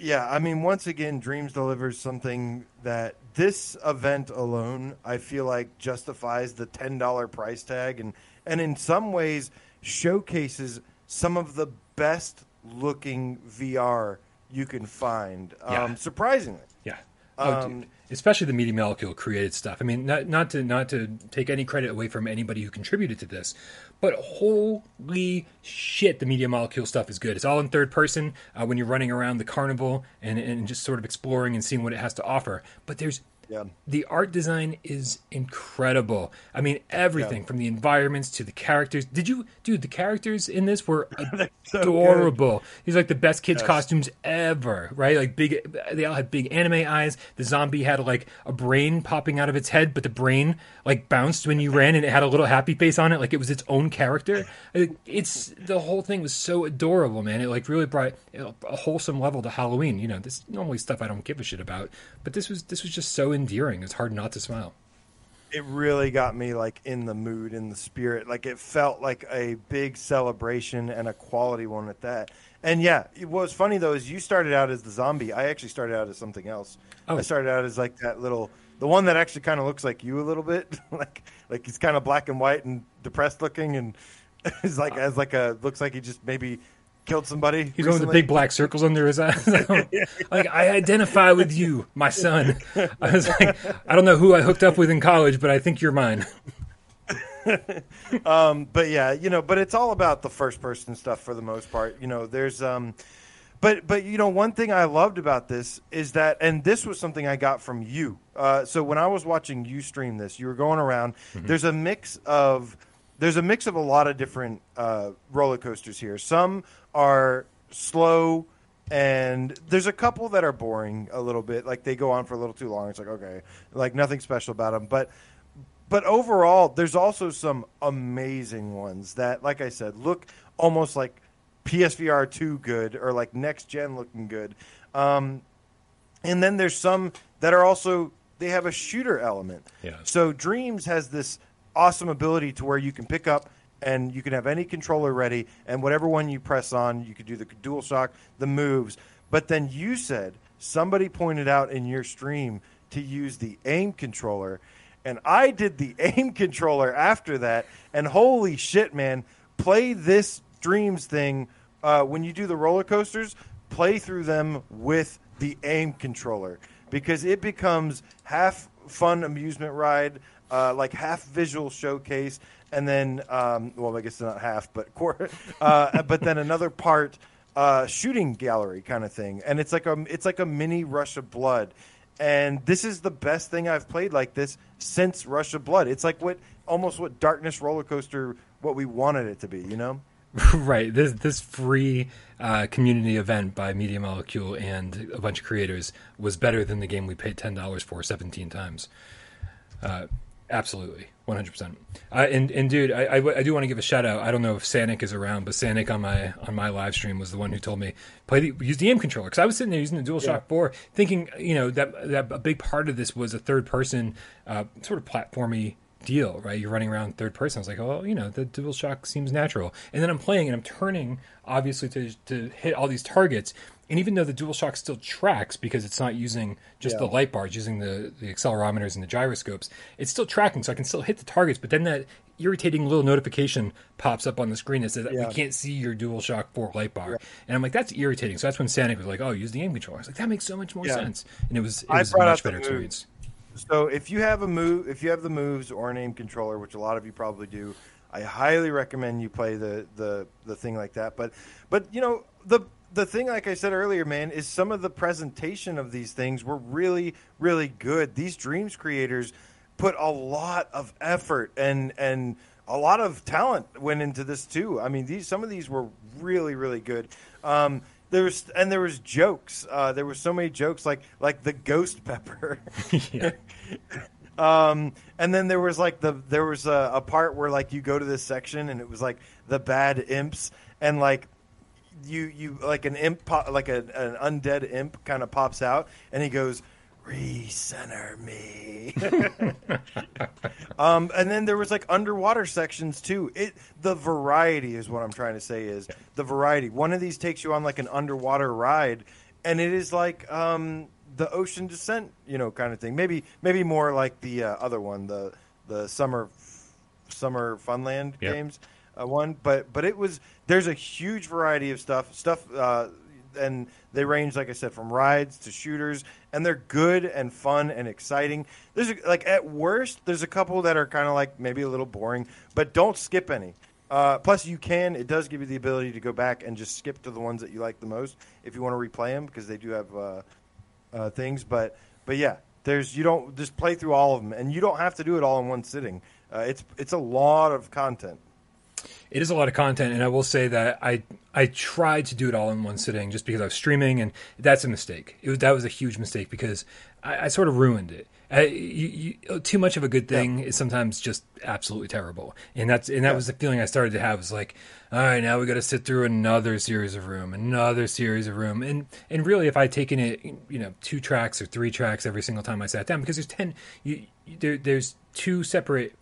Yeah, I mean, once again, Dreams delivers something that this event alone, I feel like, justifies the ten dollar price tag, and and in some ways showcases some of the best looking VR you can find. Yeah. Um, surprisingly, Yeah. Oh, Um, dude. Especially the Media Molecule created stuff. I mean, not not to not to take any credit away from anybody who contributed to this, but holy shit, the Media Molecule stuff is good. It's all in third person uh, when you're running around the carnival and and just sort of exploring and seeing what it has to offer. But there's yeah, the art design is incredible. I mean, everything Yeah. from the environments to the characters. Did you, dude? The characters in this were *laughs* so adorable. These are like the best kids' Yes. costumes ever, right? Like big. They all had big anime eyes. The zombie had like a brain popping out of its head, but the brain like bounced when you *laughs* ran, and it had a little happy face on it, like it was its own character. It's the whole thing was so adorable, man. It like really brought a wholesome level to Halloween. You know, this normally stuff I don't give a shit about, but this was this was just so endearing. It's hard not to smile. it really got me like in the mood, in the spirit. Like it felt like a big celebration and a quality one at that. And yeah, what was funny though is you started out as the zombie. I actually started out as something else. Oh. I started out as like that little, the one that actually kind of looks like you a little bit, *laughs* like like he's kind of black and white and depressed looking, and *laughs* is like uh, as like a looks like he just maybe killed somebody. He's one with the big black circles under his eyes. *laughs* *laughs* like I identify with you, my son. I was like, I don't know who I hooked up with in college, but I think you're mine. *laughs* but yeah, you know, but it's all about the first person stuff for the most part. You know, there's um but but you know, one thing I loved about this is that and this was something I got from you. Uh so when I was watching you stream this, you were going around, there's a mix of there's a mix of a lot of different uh roller coasters here. Some are slow and there's a couple that are boring a little bit like they go on for a little too long it's like okay like nothing special about them but but overall, there's also some amazing ones that, like I said, look almost like PSVR 2 good or like next gen looking good. Um, and then there's some that are also, they have a shooter element. Yeah. So Dreams has this awesome ability to where you can pick up and you can have any controller ready, and whatever one you press on, you could do the dual shock, the moves. But then you said, somebody pointed out in your stream to use the aim controller and I did the *laughs* aim controller after that. And holy shit, man! Play this Dreams thing uh, when you do the roller coasters. Play through them with the aim controller because it becomes half fun amusement ride, uh, like half visual showcase, and then um, well, I guess not half, but quar- *laughs* uh, but then another part uh, shooting gallery kind of thing, and it's like a it's like a mini Rush of Blood and this is the best thing I've played like this since Rush of Blood. It's like what almost what Darkness Roller Coaster what we wanted it to be, you know? *laughs* right. This this free uh, community event by Media Molecule and a bunch of creators was better than the game we paid ten dollars for seventeen times. Uh, absolutely, one hundred percent. And and dude, I, I, I do want to give a shout out. I don't know if Sanic is around, but Sanic on my on my live stream was the one who told me play the, use the aim controller because I was sitting there using the DualShock Yeah. Four, thinking you know that that a big part of this was a third person uh, sort of platformy deal, right? You're running around third person. I was like, oh, you know, the dual shock seems natural. And then I'm playing and I'm turning, obviously, to, to hit all these targets. And even though the dual shock still tracks because it's not using just Yeah. the light bars, using the, the accelerometers and the gyroscopes, it's still tracking. So I can still hit the targets. But then that irritating little notification pops up on the screen that says Yeah. we can't see your dual shock 4 light bar. And I'm like, that's irritating. So that's when Sanic was like, oh, use the aim controller. I was like, that makes so much more Yeah. sense. And it was, it was a much better experience. So if you have a move, if you have the moves or an aim controller, which a lot of you probably do, I highly recommend you play the the the thing like that. But but you know the the thing, like I said earlier, man, is some of the presentation of these things were really really good. These dreams creators put a lot of effort and and a lot of talent went into this too. I mean, these some of these were really really good. Um, there was and there was jokes. Uh, there were so many jokes, like like the ghost pepper. *laughs* yeah. Um, and then there was like the there was a, a part where like you go to this section and it was like the bad imps and like you you like an imp pop, like a, an undead imp kind of pops out and he goes recenter me. *laughs* Um, and then there was like underwater sections too. It the variety is what i'm trying to say is the variety. One of these takes you on like an underwater ride and it is like um, the ocean descent you know kind of thing. Maybe maybe more like the uh, other one the the summer summer funland Yeah. games uh, one but but it was there's a huge variety of stuff stuff uh, and they range like i said from rides to shooters and they're good and fun and exciting there's a, like at worst there's a couple that are kind of like maybe a little boring but don't skip any uh, plus you can it does give you the ability to go back and just skip to the ones that you like the most if you want to replay them because they do have uh, uh, things. But but yeah, there's you don't just play through all of them, and you don't have to do it all in one sitting. Uh, it's it's a lot of content. It is a lot of content, and I will say that I I tried to do it all in one sitting just because I was streaming, and that's a mistake. It was that was a huge mistake because I, I sort of ruined it. I, you, you, too much of a good thing is sometimes just absolutely terrible, and that's and that Yeah. was the feeling I started to have. Was like, all right, now we got to sit through another series of room, another series of room, and and really, if I'd taken it, you know, two tracks or three tracks every single time I sat down, because there's ten, you, you- there, there's two separate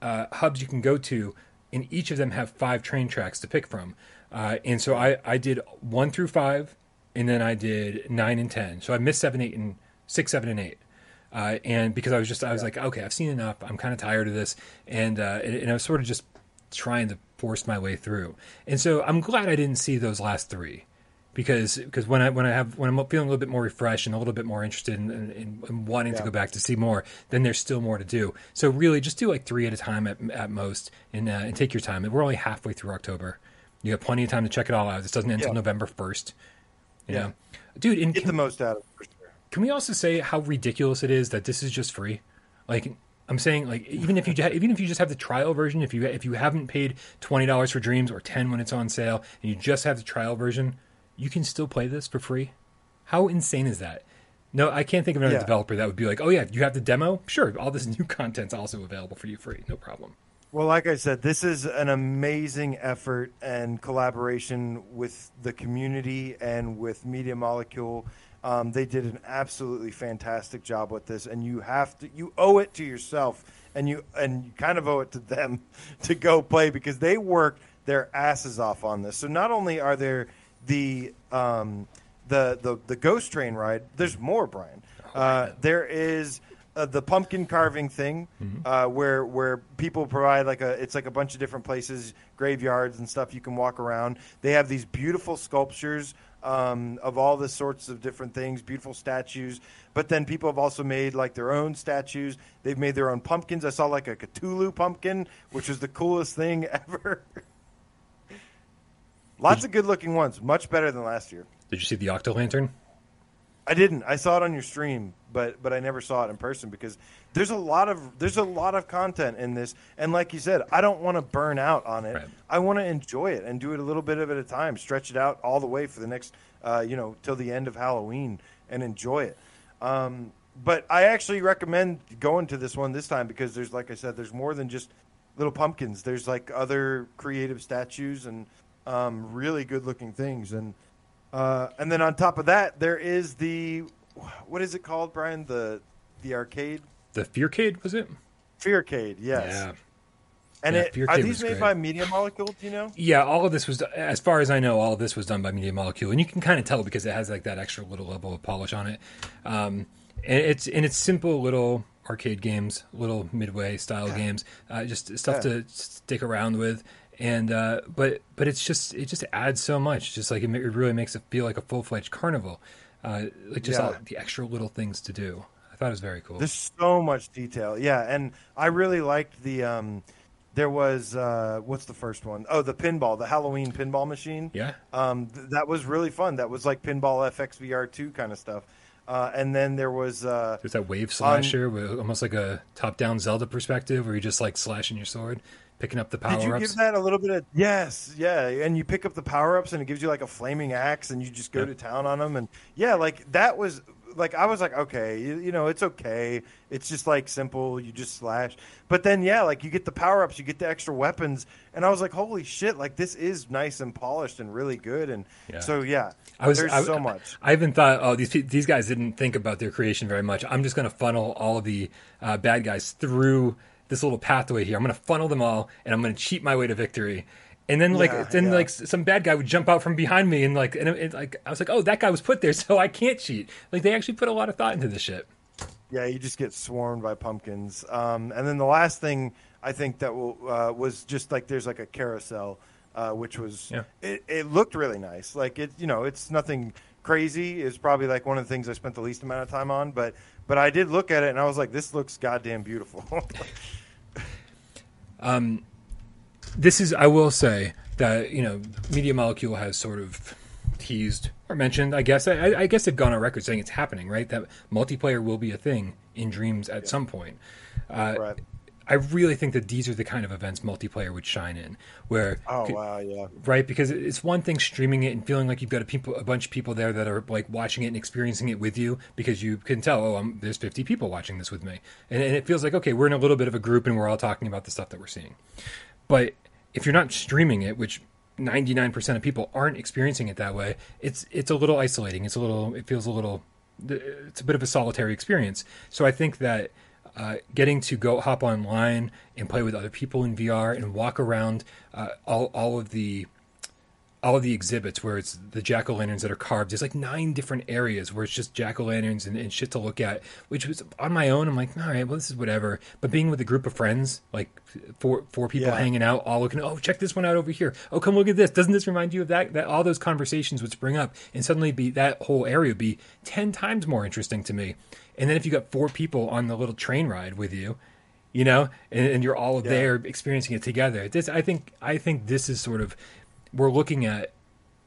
uh, hubs you can go to, and each of them have five train tracks to pick from. Uh, and so I, I did one through five, and then I did nine and ten. So I missed seven, eight, and six, seven, and eight. Uh, and because I was just, I was like, okay, I've seen enough. I'm kind of tired of this, and uh, and, and I was sort of just trying to force my way through. And so I'm glad I didn't see those last three because because when I when I have when I'm feeling a little bit more refreshed and a little bit more interested in, in, in wanting to go back to see more, then there's still more to do. So really, just do like three at a time at, at most, and uh, and take your time. We're only halfway through October. You have plenty of time to check it all out. This doesn't end until November first. Yeah. know? dude. And Get can, the most out of it sure. can we also say how ridiculous it is that this is just free? Like I'm saying, like even if you even if you just have the trial version, if you if you haven't paid twenty dollars for Dreams or ten when it's on sale, and you just have the trial version, you can still play this for free. How insane is that? No, I can't think of another Yeah. developer that would be like, "Oh yeah, you have the demo. Sure, all this *laughs* new content's also available for you free, no problem." Well, like I said, this is an amazing effort and collaboration with the community and with Media Molecule. Um, they did an absolutely fantastic job with this, and you have to you owe it to yourself, and you and you kind of owe it to them *laughs* to go play because they worked their asses off on this. So not only are there the um, the the the ghost train ride, there's more, Brian. Uh, there is uh, the pumpkin carving thing, uh, where where people provide like a it's like a bunch of different places, graveyards and stuff you can walk around. They have these beautiful sculptures um, of all the sorts of different things, beautiful statues. But then people have also made like their own statues. They've made their own pumpkins. I saw like a Cthulhu pumpkin, which was the coolest thing *laughs* ever. Lots of good looking ones, much better than last year. Did you see the Octo Lantern? I didn't. I saw it on your stream, but but I never saw it in person because there's a lot of there's a lot of content in this, and like you said, I don't want to burn out on it. Right. I want to enjoy it and do it a little bit of at a time, stretch it out all the way for the next, uh, you know, till the end of Halloween and enjoy it. Um, but I actually recommend going to this one this time because there's, like I said, there's more than just little pumpkins. There's like other creative statues and um, really good looking things, and uh, and then on top of that, there is the what is it called, Brian? The the arcade. The Fearcade was it? Fearcade, yes. Yeah. And Yeah, it, are these made great. by Media Molecule? Do you know? Yeah, all of this was, as far as I know, all of this was done by Media Molecule, and you can kind of tell because it has like that extra little level of polish on it. Um, and it's and it's simple little arcade games, little midway style games, uh, just stuff Yeah. to stick around with. And uh, but but it's just it just adds so much. Just like it, it really makes it feel like a full fledged carnival. Uh, like just Yeah. all the extra little things to do. I thought it was very cool. There's so much detail. Yeah, and I really liked the. Um, there was uh, what's the first one? Oh, the pinball, the Halloween pinball machine. yeah, Um, th- that was really fun. That was like pinball FXVR two kind of stuff. Uh, and then there was uh, there's that wave slasher, with almost like a top down Zelda perspective, where you're just like slashing your sword, picking up the power ups. Did you power give that a little bit of yes, yeah, and you pick up the power ups and it gives you like a flaming axe and you just go Yeah. to town on them and yeah, like that was like I was like okay, you, you know, it's okay. It's just like simple, you just slash. But then yeah, like you get the power ups, you get the extra weapons and I was like holy shit, like this is nice and polished and really good and Yeah. so yeah, I was there's I, so much. I even thought, oh, these these guys didn't think about their creation very much. I'm just going to funnel all of the uh, bad guys through this little pathway here. I'm going to funnel them all, and I'm going to cheat my way to victory. And then like Yeah, then yeah. like some bad guy would jump out from behind me, and like and it, it, like I was like, oh, that guy was put there, *laughs* so I can't cheat. Like they actually put a lot of thought into this shit. Yeah, you just get swarmed by pumpkins. Um, and then the last thing I think that will, uh, was just like there's like a carousel, uh, which was Yeah. it, it looked really nice. Like it, you know, it's nothing crazy. It's probably like one of the things I spent the least amount of time on, but but I did look at it and I was like, this looks goddamn beautiful. *laughs* this is I will say that you know Media Molecule has sort of teased or mentioned. I guess I, I guess they've gone on record saying it's happening, right? That multiplayer will be a thing in Dreams at some point. Uh, right. I really think that these are the kind of events multiplayer would shine in, where Oh wow, yeah. right? Because it's one thing streaming it and feeling like you've got a people a bunch of people there that are like watching it and experiencing it with you because you can tell oh I'm, there's 50 people watching this with me. And, and it feels like okay we're in a little bit of a group and we're all talking about the stuff that we're seeing. But if you're not streaming it which 99% of people aren't experiencing it that way it's it's a little isolating. It's a little it feels a little it's a bit of a solitary experience. So i think that uh, getting to go hop online and play with other people in VR and walk around uh, all all of the all of the exhibits where it's the jack o' lanterns that are carved. There's like nine different areas where it's just jack o' lanterns and, and shit to look at. Which was on my own. I'm like, all right, well, this is whatever. But being with a group of friends, like four four people Yeah. hanging out, all looking, oh, check this one out over here. Oh, come look at this. Doesn't this remind you of that? That all those conversations would spring up, and suddenly be that whole area would be ten times more interesting to me. And then if you got four people on the little train ride with you, you know, and, and you're all there experiencing it together. This, I think, I think this is sort of we're looking at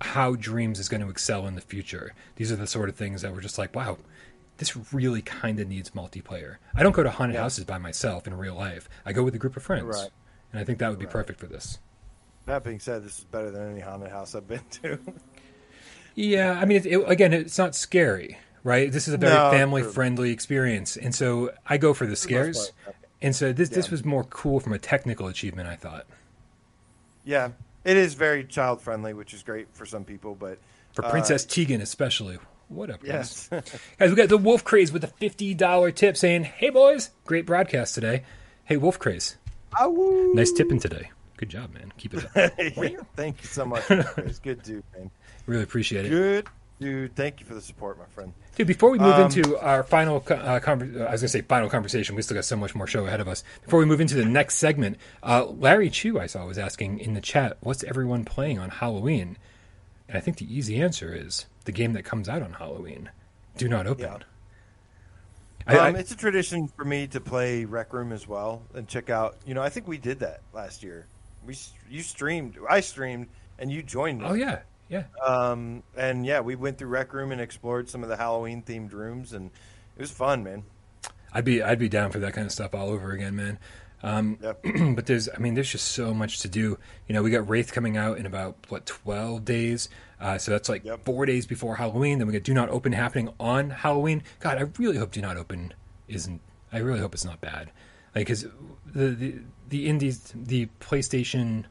how Dreams is going to excel in the future. These are the sort of things that we're just like, wow, this really kind of needs multiplayer. I don't go to haunted Yeah. houses by myself in real life. I go with a group of friends, Right. and I think that would be perfect for this. That being said, this is better than any haunted house I've been to. Yeah, I mean, it, it, again, it's not scary, right? This is a very No, family-friendly experience, and so I go for the scares. And so this this was more cool from a technical achievement, I thought. yeah, it is very child friendly, which is great for some people, but For uh, Princess Tegan, especially. What up, guys? yes. *laughs* Guys, we got the Wolf Craze with a $50 tip saying, Hey, boys, great broadcast today. Hey, Wolf Craze, Awoo. nice tipping today. Good job, man. Keep it up. *laughs* Yeah, Thank you so much. Chris. Good dude, man. Really appreciate it. Good dude. Thank you for the support, my friend. Dude, before we move Um, into our final, uh, conver- uh, I was going to say final conversation. We still got so much more show ahead of us. Before we move into the next segment, uh, Larry Chu, I saw, was asking in the chat, what's everyone playing on Halloween? And I think the easy answer is the game that comes out on Halloween. Do not open. Yeah. I, um, I- it's a tradition for me to play Rec Room as well and check out. You know, I think we did that last year. We you streamed, I streamed, and you joined me. oh, yeah. Yeah. Um, and yeah, we went through Rec Room and explored some of the Halloween themed rooms, and it was fun, man. I'd be I'd be down for that kind of stuff all over again, man. Um, Yep. *clears throat* but there's I mean there's just so much to do. You know, we got Wraith coming out in about what 12 days. Uh, so that's like Yep. 4 days before Halloween. Then we got Do Not Open happening on Halloween. God, I really hope Do Not Open isn't I really hope it's not bad. Like cuz the, the the indies the PlayStation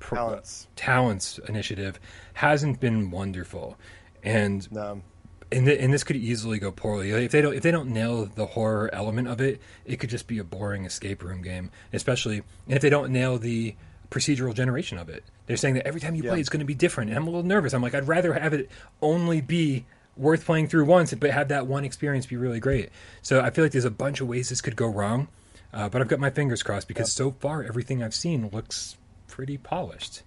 Talents. talents initiative hasn't been wonderful. And Um, and, th- and this could easily go poorly if they don't if they don't nail the horror element of it. It could just be a boring escape room game, especially and if they don't nail the procedural generation of it. They're saying that every time you Yeah. play, it's going to be different, and I'm a little nervous. I'm like, I'd rather have it only be worth playing through once, but have that one experience be really great. So I feel like there's a bunch of ways this could go wrong, uh, but I've got my fingers crossed because so far everything I've seen looks pretty polished.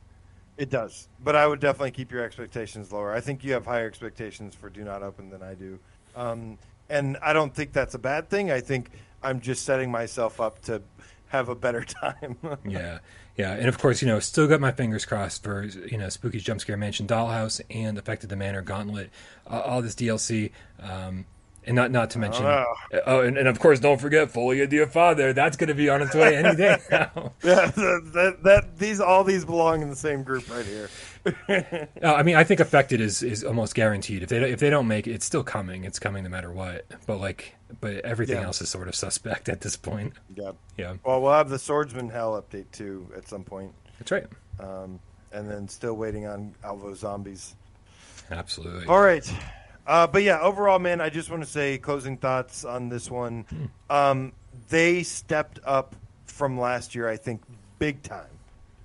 It does, but I would definitely keep your expectations lower. I think you have higher expectations for Do Not Open than I do, um, and I don't think that's a bad thing. I think I'm just setting myself up to have a better *laughs* time. yeah, yeah, and of course, you know, still got my fingers crossed for you know Spooky's Jump Scare Mansion Dollhouse and Affected the Manor Gauntlet, uh, all this DLC, um, and not not to mention, know. oh, and, and of course, don't forget Follia Dear Father. That's going to be on its way any day *laughs* now. yeah, that, that, that these all these belong in the same group right here. *laughs* Uh, I mean, I think Affected is is almost guaranteed. If they don't, if they don't make it, it's still coming. It's coming no matter what. But like, but everything Yeah. else is sort of suspect at this point. Yeah. Yeah, Well, we'll have the Swordsman Hell update too at some point, that's right. um, and then still waiting on Alvo Zombies. Absolutely. All right. Uh, but yeah, overall, man, I just want to say closing thoughts on this one. Um, they stepped up from last year, I think, big time.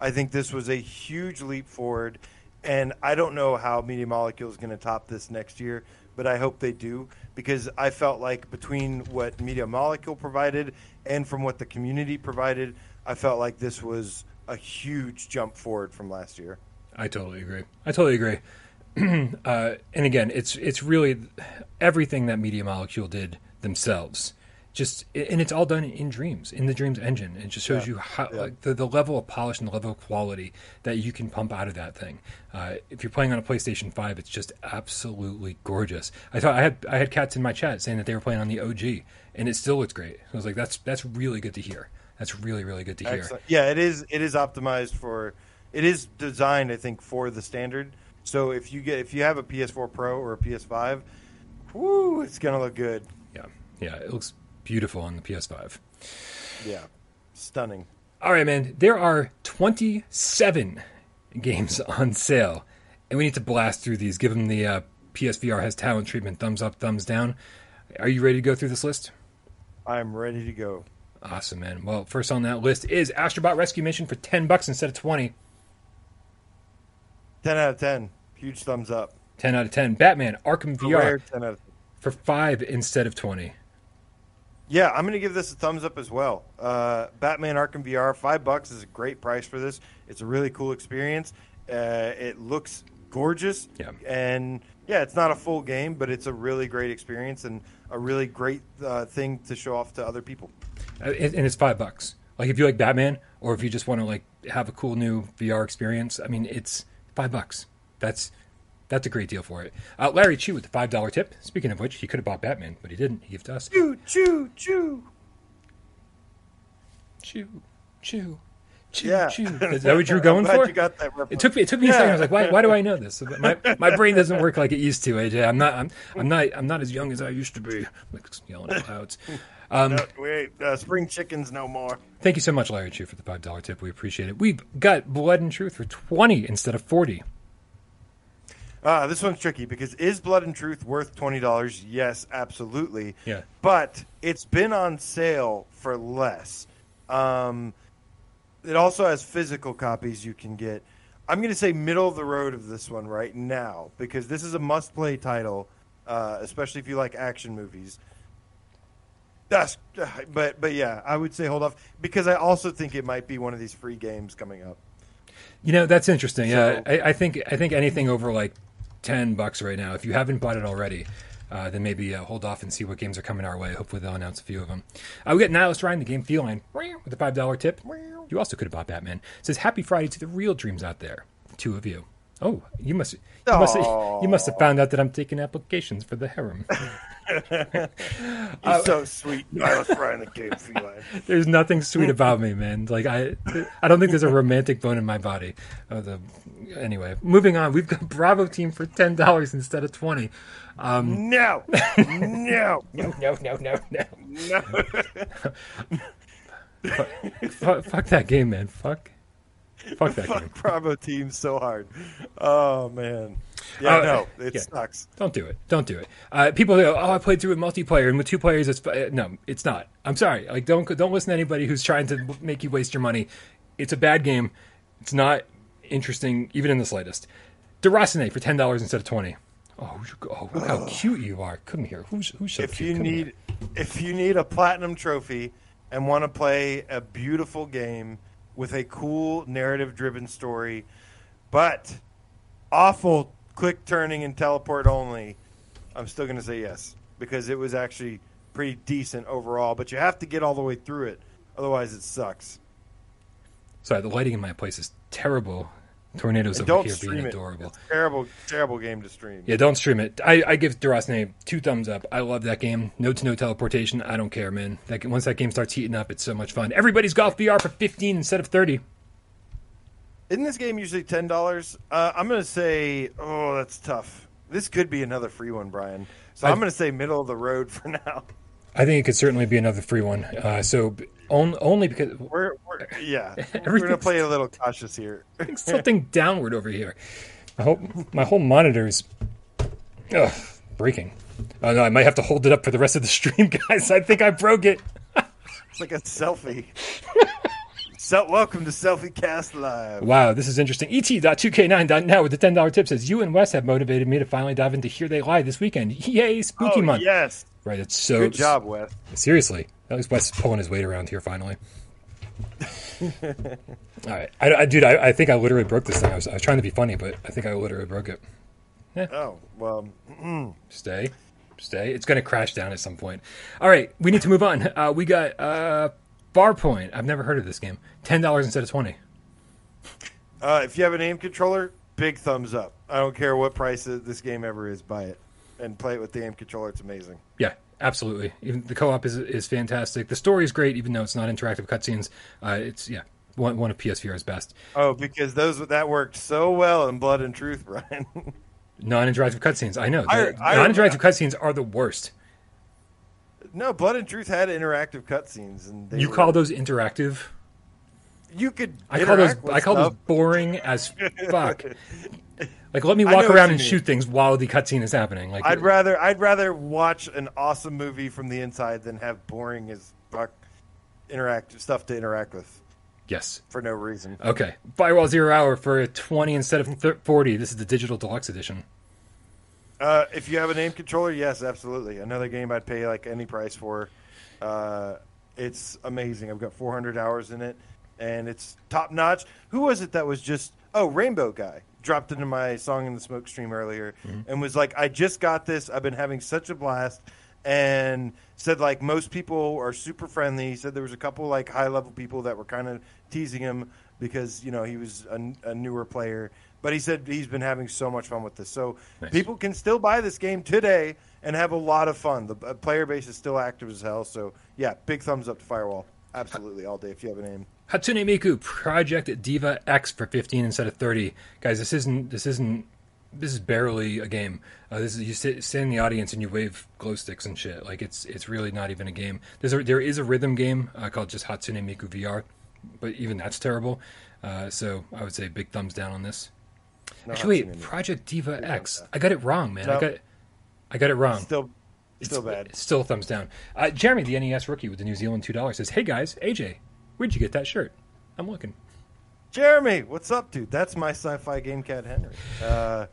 I think this was a huge leap forward, and I don't know how Media Molecule is going to top this next year, but I hope they do because I felt like between what Media Molecule provided and from what the community provided, I felt like this was a huge jump forward from last year. I totally agree. I totally agree. *clears throat* uh, and again, it's it's really everything that Media Molecule did themselves. Just and it's all done in Dreams, in the Dreams engine. It just shows Yeah. you how Yeah. like, the the level of polish and the level of quality that you can pump out of that thing. Uh, if you're playing on a PlayStation Five, it's just absolutely gorgeous. I thought I had I had cats in my chat saying that they were playing on the OG, and it still looks great. I was like, that's that's really good to hear. That's really really good to hear. Excellent. Yeah, it is. It is optimized for. It is designed, I think, for the standard. So if you get if you have a PS4 Pro or a PS5, whoo, it's gonna look good. Yeah, yeah, it looks beautiful on the PS5. Yeah, stunning. All right, man. There are 27 games *laughs* on sale, and we need to blast through these. Give them the uh, PSVR has talent treatment. Thumbs up, thumbs down. Are you ready to go through this list? I'm ready to go. Awesome, man. Well, first on that list is Astrobot Rescue Mission for 10 bucks instead of 20. Ten out of ten. Huge thumbs up. 10 out of 10. Batman Arkham VR ten out of 10. for 5 instead of 20. Yeah, I'm gonna give this a thumbs up as well. Uh, Batman Arkham VR, five bucks is a great price for this. It's a really cool experience. Uh, it looks gorgeous. Yeah. And yeah, it's not a full game, but it's a really great experience and a really great uh, thing to show off to other people. Uh, and and it's 5 bucks. Like if you like Batman or if you just want to like have a cool new VR experience, I mean, it's 5 bucks. That's that's a great deal for it. Uh, Larry Chu with the $5 tip. Speaking of which, he could have bought Batman, but he didn't. He gave to us. Choo, choo, choo. Chew, chew, chew, Yeah. chew. *laughs* Is that what you were I'm going glad for? You got that reference. It took me. It took me a second. I was like, why? Why do I know this? *laughs* My my brain doesn't work like it used to. AJ, I'm not. I'm, I'm not. I'm not as young as I used to be. Like yelling at clouds. Um, No, wait, uh, spring chickens no more. thank you so much, Larry Chu, for the five dollar tip. We appreciate it. We've got Blood and Truth for twenty instead of forty. Uh, this one's tricky because is Blood and Truth worth twenty dollars? Yes, absolutely. Yeah. But it's been on sale for less. Um, it also has physical copies you can get. I'm going to say middle of the road of this one right now because this is a must-play title, uh, especially if you like action movies. That's, but but yeah, I would say hold off because I also think it might be one of these free games coming up. You know, that's interesting. Yeah, I, I think I think anything over like ten bucks right now. If you haven't bought it already, uh, then maybe uh, hold off and see what games are coming our way. Hopefully, they'll announce a few of them. Uh, we got Nihilus Ryan, the game Feline, with a five dollar tip. You also could have bought Batman. It says Happy Friday to the real dreams out there. Two of you. Oh, you must you must you must have found out that I'm taking applications for the harem. *laughs* You're so sweet. I was trying the game feline. There's nothing sweet about me, man. Like I, I don't think there's a romantic bone in my body. Uh, the, anyway, moving on. We've got Bravo Team for ten dollars instead of twenty. Um, No, *laughs* no, no, no, no, no, no. no. *laughs* fuck, fuck that game, man. Fuck, *laughs* fuck that game. Fuck Bravo team so hard. Oh man. Yeah, Uh, no, it yeah. sucks. Don't do it. Don't do it. Uh, people go, "Oh, I played through with multiplayer and with two players." It's uh, no, it's not. I'm sorry. Like, don't don't listen to anybody who's trying to make you waste your money. It's a bad game. It's not interesting, even in the slightest. Déraciné for ten dollars instead of twenty. Oh, oh, look how cute you are. Come here. Who's who's so If cute? you Come here. need, if you need a platinum trophy and want to play a beautiful game with a cool narrative-driven story, but awful quick turning and teleport only, I'm still going to say yes because it was actually pretty decent overall. But you have to get all the way through it, otherwise it sucks. Sorry, the lighting in my place is terrible. Tornadoes And over don't here stream being it. adorable. It's terrible, terrible game to stream. Yeah, don't stream it. I, I give Déraciné two thumbs up. I love that game. No to no teleportation. I don't care, man. That, once that game starts heating up, it's so much fun. Everybody's Golf VR for 15 instead of 30. Isn't this game usually ten dollars? Uh, I'm going to say, oh, that's tough. This could be another free one, Brian. So I- I'm going to say middle of the road for *laughs* now. I think it could certainly be another free one. Uh, so on, only because We're, we're yeah, *laughs* we're Everything's- play a little cautious here. something downward over here. I hope my whole monitor is ugh, breaking. Oh no, I might have to hold it up for the rest of the stream, *laughs* guys. I think I broke it. It's like a selfie. *laughs* so, welcome to Selfie Cast Live. Wow, this is interesting. E Et.2k9.now with the $10 tip says, You and Wes have motivated me to finally dive into Here They Lie this weekend. Yay, spooky oh, month. yes. Right, it's so. Good job, Wes. Seriously. At least Wes is pulling his weight around here finally. *laughs* All right. I, I, dude, I, I think I literally broke this thing. I was, I was trying to be funny, but I think I literally broke it. Oh, well, Stay. Stay. It's going to crash down at some point. All right. We need to move on. Uh, we got uh, Farpoint. I've never heard of this game. $10 instead of 20 uh, if you have an aim controller, big thumbs up. I don't care what price this game ever is, buy it. And play it with the aim controller. It's amazing. Yeah, absolutely. Even the co-op is is fantastic. The story is great, even though it's not interactive cutscenes. Uh, it's yeah, one one of PSVR's best. Oh, because those that worked so well in Blood and Truth, *laughs* Brian. Non-interactive cutscenes. I know. I- I- non-interactive cutscenes are the worst. no, Blood and Truth had interactive cutscenes, and they You were- call those interactive? You could. I call those I call stuff. those boring as *laughs* fuck. Like let me walk around and mean. shoot things while the cutscene is happening. Like I'd rather I'd rather watch an awesome movie from the inside than have boring as fuck interactive stuff to interact with yes. for no reason. Okay. Firewall Zero Hour for twenty instead of thir- forty. This is the digital deluxe edition. Uh, if you have an aim controller, yes, absolutely. Another game I'd pay like any price for. Uh, it's amazing. I've got 400 hours in it, and it's top notch. Who was it that was just oh Rainbow Guy dropped into my song in the smoke stream earlier and was like, I just got this. I've been having such a blast. And said like most people are super friendly. He said there was a couple like high level people that were kind of teasing him because you know he was a, a newer player. But he said he's been having so much fun with this. So Nice. people can still buy this game today and have a lot of fun. The uh, player base is still active as hell. So yeah, big thumbs up to Firewall. Absolutely all day if you have a name. Hatsune Miku Project Diva X for 15 instead of 30. Guys, this isn't this isn't this is barely a game. Uh, this is you sit, sit in the audience and you wave glow sticks and shit. Like it's it's really not even a game. There's a, there is a rhythm game uh, called just Hatsune Miku VR, but even that's terrible. Uh, so I would say big thumbs down on this. No, Actually, Miku. Project Diva thumbs X. I got it wrong, man. I got I got it wrong. Still, It's- still bad. it's Still thumbs down. Uh, Jeremy, the NES rookie with the New Zealand two dollars, says, "Hey guys, AJ, where'd you get that shirt? I'm looking." Jeremy, what's up, dude? That's my sci-fi game cat Henry. Uh,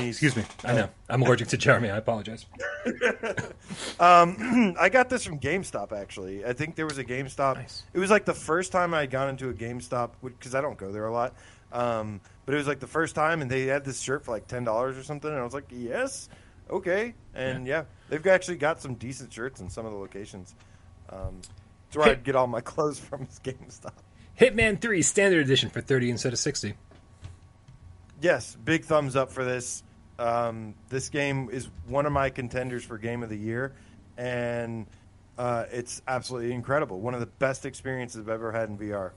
Excuse me. I know. I'm allergic to Jeremy. I apologize. *laughs* *clears throat* I got this from GameStop actually. I think there was a GameStop. Nice. It was like the first time I had gone into a GameStop because I don't go there a lot. Um, but it was like the first time, and they had this shirt for like ten dollars or something, and I was like, yes, okay, and yeah, they've actually got some decent shirts in some of the locations. Um, that's where Hey- I'd get all my clothes from is GameStop. Hitman 3 Standard Edition for 30 instead of 60. Yes, big thumbs up for this. Um, this game is one of my contenders for game of the year, and uh, it's absolutely incredible. One of the best experiences I've ever had in VR.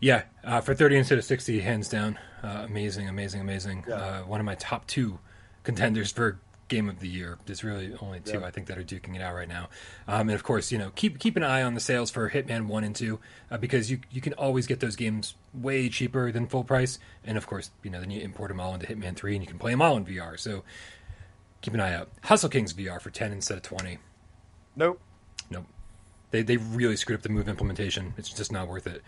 Yeah, uh, for 30 instead of 60, hands down. Uh, amazing, amazing, amazing. Yeah. Uh, one of my top two contenders for game of the year. There's really only two Yeah. I think that are duking it out right now. Um, and of course, you know, keep keep an eye on the sales for Hitman One and Two uh, because you you can always get those games way cheaper than full price. And of course, you know, then you import them all into Hitman Three and you can play them all in VR. So keep an eye out. Hustle Kings VR for ten instead of twenty. Nope. Nope. They they really screwed up the move implementation. It's just not worth it.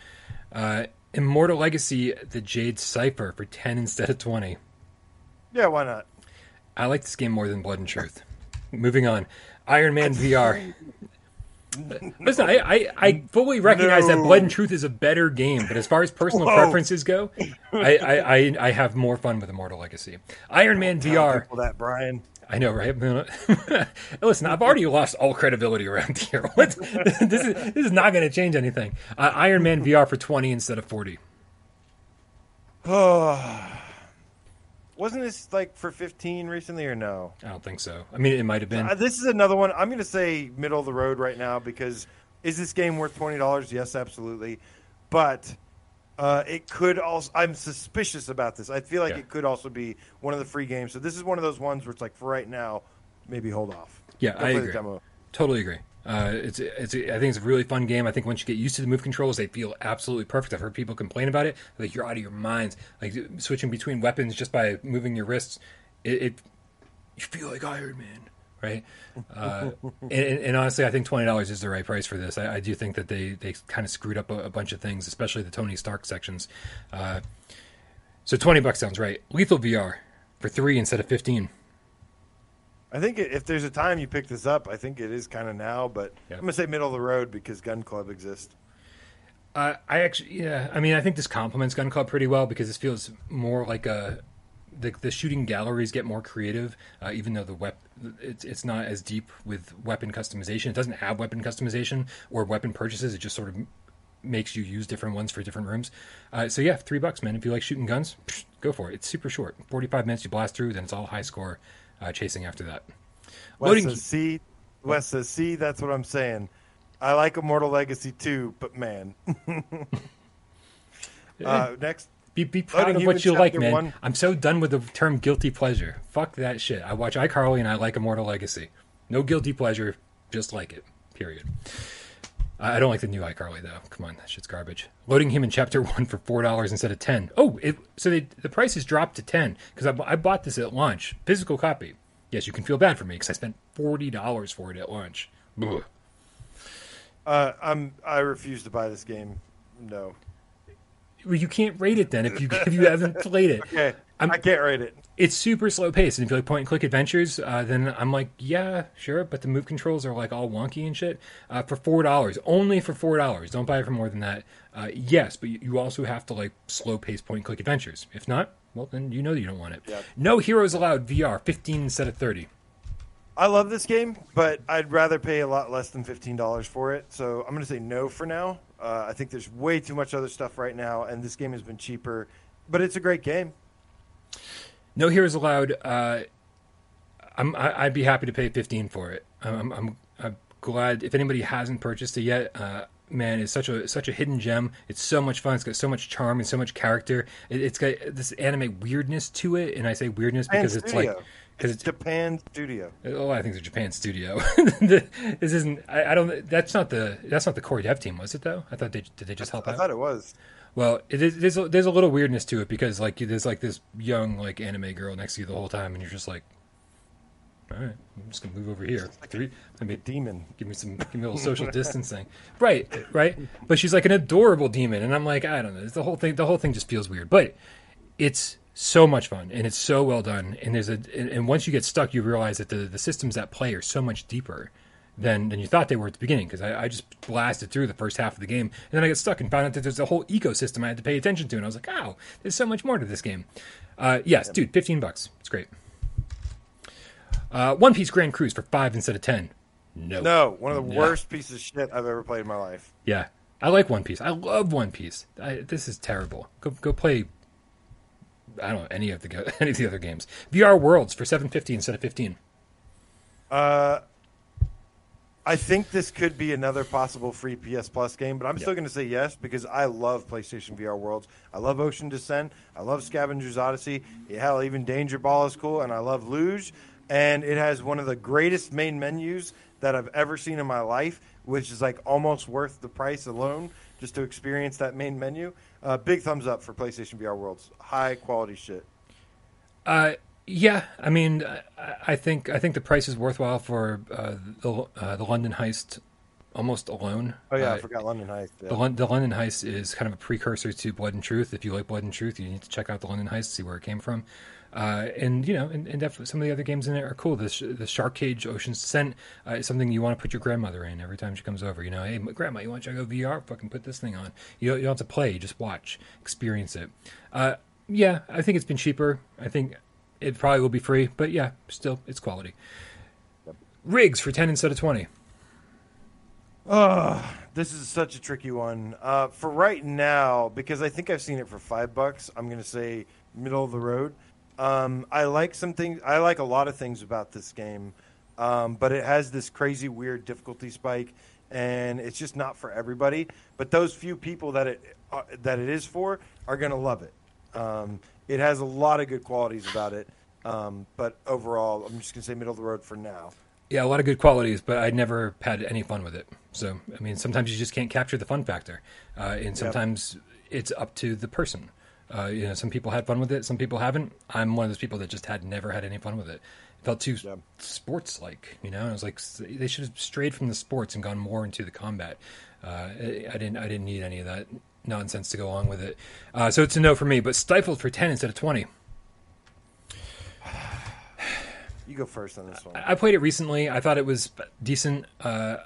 Uh, Immortal Legacy, the Jade Cipher for ten instead of twenty. Yeah, why not? I like this game more than Blood and Truth. Moving on, Iron Man *laughs* VR. Listen, I, I, I fully recognize that Blood and Truth is a better game, but as far as personal Whoa. preferences go, I, I, I, I have more fun with Immortal Legacy. Iron Man VR. that Brian. I know, right? *laughs* Listen, I've already lost all credibility around here. *laughs* What? this is this is not going to change anything. Uh, Iron Man VR for twenty instead of forty. *sighs* Wasn't this like for 15 recently or no? I don't think so. I mean, it might have been. Uh, this is another one. I'm going to say middle of the road right now because is this game worth twenty dollars? Yes, absolutely. But uh, it could also. I'm suspicious about this. I feel like Yeah. it could also be one of the free games. So this is one of those ones where it's like for right now, maybe hold off. Yeah, Go I agree. demo. Totally agree. Uh, it's it's I think it's a really fun game. I think once you get used to the move controls, they feel absolutely perfect. I've heard people complain about it, like you're out of your minds, like switching between weapons just by moving your wrists. It, it you feel like Iron Man, right? Uh, *laughs* and, and, honestly, I think twenty dollars is the right price for this. I, I do think that they they kind of screwed up a, a bunch of things, especially the Tony Stark sections. Uh, so twenty bucks sounds right. Lethal VR for three instead of fifteen. I think if there's a time you pick this up, I think it is kind of now. But Yeah. I'm going to say middle of the road because Gun Club exists. Uh, I actually, yeah. I mean, I think this complements Gun Club pretty well because this feels more like a the, the shooting galleries get more creative, uh, even though the wep it's it's not as deep with weapon customization. It doesn't have weapon customization or weapon purchases. It just sort of makes you use different ones for different rooms. Uh, so yeah, three bucks, man. If you like shooting guns, psh, go for it. It's super short, forty five minutes. You blast through, then it's all high score uh, chasing after that. Wes Loading. says, see, Wes says, see, that's what I'm saying. I like Immortal Legacy too, but man. *laughs* uh, next, Be, be proud Loading of what you like, man. One. I'm so done with the term guilty pleasure. Fuck that shit. I watch iCarly and I like Immortal Legacy. No guilty pleasure, just like it. Period. I don't like the new iCarly though. Come on, that shit's garbage. Loading him in Chapter *laughs* One for four dollars instead of ten. Oh, it, so they, the price has dropped to ten because I, I bought this at launch, physical copy. Yes, you can feel bad for me because I spent forty dollars for it at launch. Ugh. uh, I'm I refuse to buy this game. No. Well, you can't rate it then if you *laughs* if you haven't played it. Okay, I'm- I can't rate it. it's super slow paced. And if you like point and click adventures, uh, then I'm like, yeah, sure. But the move controls are like all wonky and shit. Uh, for four dollars, only for four dollars. Don't buy it for more than that. Uh, yes, but you- you also have to like slow paced point and click adventures. If not, well, then you know you don't want it. Yeah. No heroes allowed. VR fifteen instead of thirty. I love this game, but I'd rather pay a lot less than fifteen dollars for it. So I'm going to say no for now. Uh, I think there's way too much other stuff right now, and this game has been cheaper. But it's a great game. No heroes allowed. Uh, I'm, I, I'd be happy to pay 15 for it. I'm, I'm, I'm glad if anybody hasn't purchased it yet. Uh, man, it's such a such a hidden gem. It's so much fun. It's got so much charm and so much character. It, it's got this anime weirdness to it, and I say weirdness Japan because it's Studio. like because it's it's Japan Studio. Oh, I think it's a Japan studio. *laughs* this isn't. I, I don't. That's not the. That's not the core dev team, was it? Though I thought they did. They just help out? I out. thought it was. Well, it is, there's a, there's a little weirdness to it because like there's like this young like anime girl next to you the whole time, and you're just like, all right, I'm just gonna move over here. Three, I A mean, demon. give me some, give me a little social distancing, right? Right. But she's like an adorable demon, and I'm like, I don't know. It's the whole thing. The whole thing just feels weird, but it's so much fun and it's so well done. And there's a and, and once you get stuck, you realize that the the systems at play are so much deeper than than you thought they were at the beginning. Because I, I just blasted through the first half of the game, and then I got stuck and found out that there's a whole ecosystem I had to pay attention to, and I was like, oh, there's so much more to this game. Uh, yes, dude, fifteen bucks. It's great. Uh, One Piece Grand Cruise for five instead of ten. No. No, one of the No. worst pieces of shit I've ever played in my life. Yeah, I like One Piece. I love One Piece. I, this is terrible. Go go play. I don't know any of the *laughs* any of the other games. VR Worlds for seven fifty instead of fifteen. Uh, I think this could be another possible free PS Plus game, but I'm still going to say yes because I love PlayStation VR Worlds. I love Ocean Descent. I love Scavenger's Odyssey. Hell, even Danger Ball is cool, and I love Luge. and it has one of the greatest main menus that I've ever seen in my life, which is like almost worth the price alone just to experience that main menu. Uh, big thumbs up for PlayStation VR Worlds. High quality shit. Uh, yeah, I mean, I, think I think the price is worthwhile for uh, the uh, the London Heist almost alone. Oh yeah, Uh, I forgot London Heist. Yeah. The, the London Heist is kind of a precursor to Blood and Truth. If you like Blood and Truth, you need to check out the London Heist, to see where it came from. Uh, and you know, and, and definitely some of the other games in there are cool. The sh- the Shark Cage Ocean's Descent uh, is something you want to put your grandmother in every time she comes over. You know, hey, grandma, you want to check out VR? Fucking put this thing on. You don't, you don't have to play, just watch, experience it. Uh, yeah, I think it's been cheaper. I think it probably will be free, but yeah, still, it's quality. Rigs for ten instead of twenty. Oh, this is such a tricky one. Uh, for right now, because I think I've seen it for five bucks, I'm going to say middle of the road. Um, I like some things. I like a lot of things about this game, um, but it has this crazy, weird difficulty spike, and it's just not for everybody. But those few people that it uh, that it is for are going to love it. Um, it has a lot of good qualities about it, um, but overall, I'm just going to say middle of the road for now. Yeah, a lot of good qualities, but I never had any fun with it. So, I mean, sometimes you just can't capture the fun factor, uh, and sometimes it's up to the person. Uh, you know, some people had fun with it, some people haven't. I'm one of those people that just had never had any fun with it. It felt too Yeah. sports-like, you know. And I was like, they should have strayed from the sports and gone more into the combat. Uh, I I didn't, I didn't need any of that nonsense to go along with it. Uh, so it's a no for me. But stifled for ten instead of twenty. You go first on this one. I played it recently. I thought it was decent. Uh,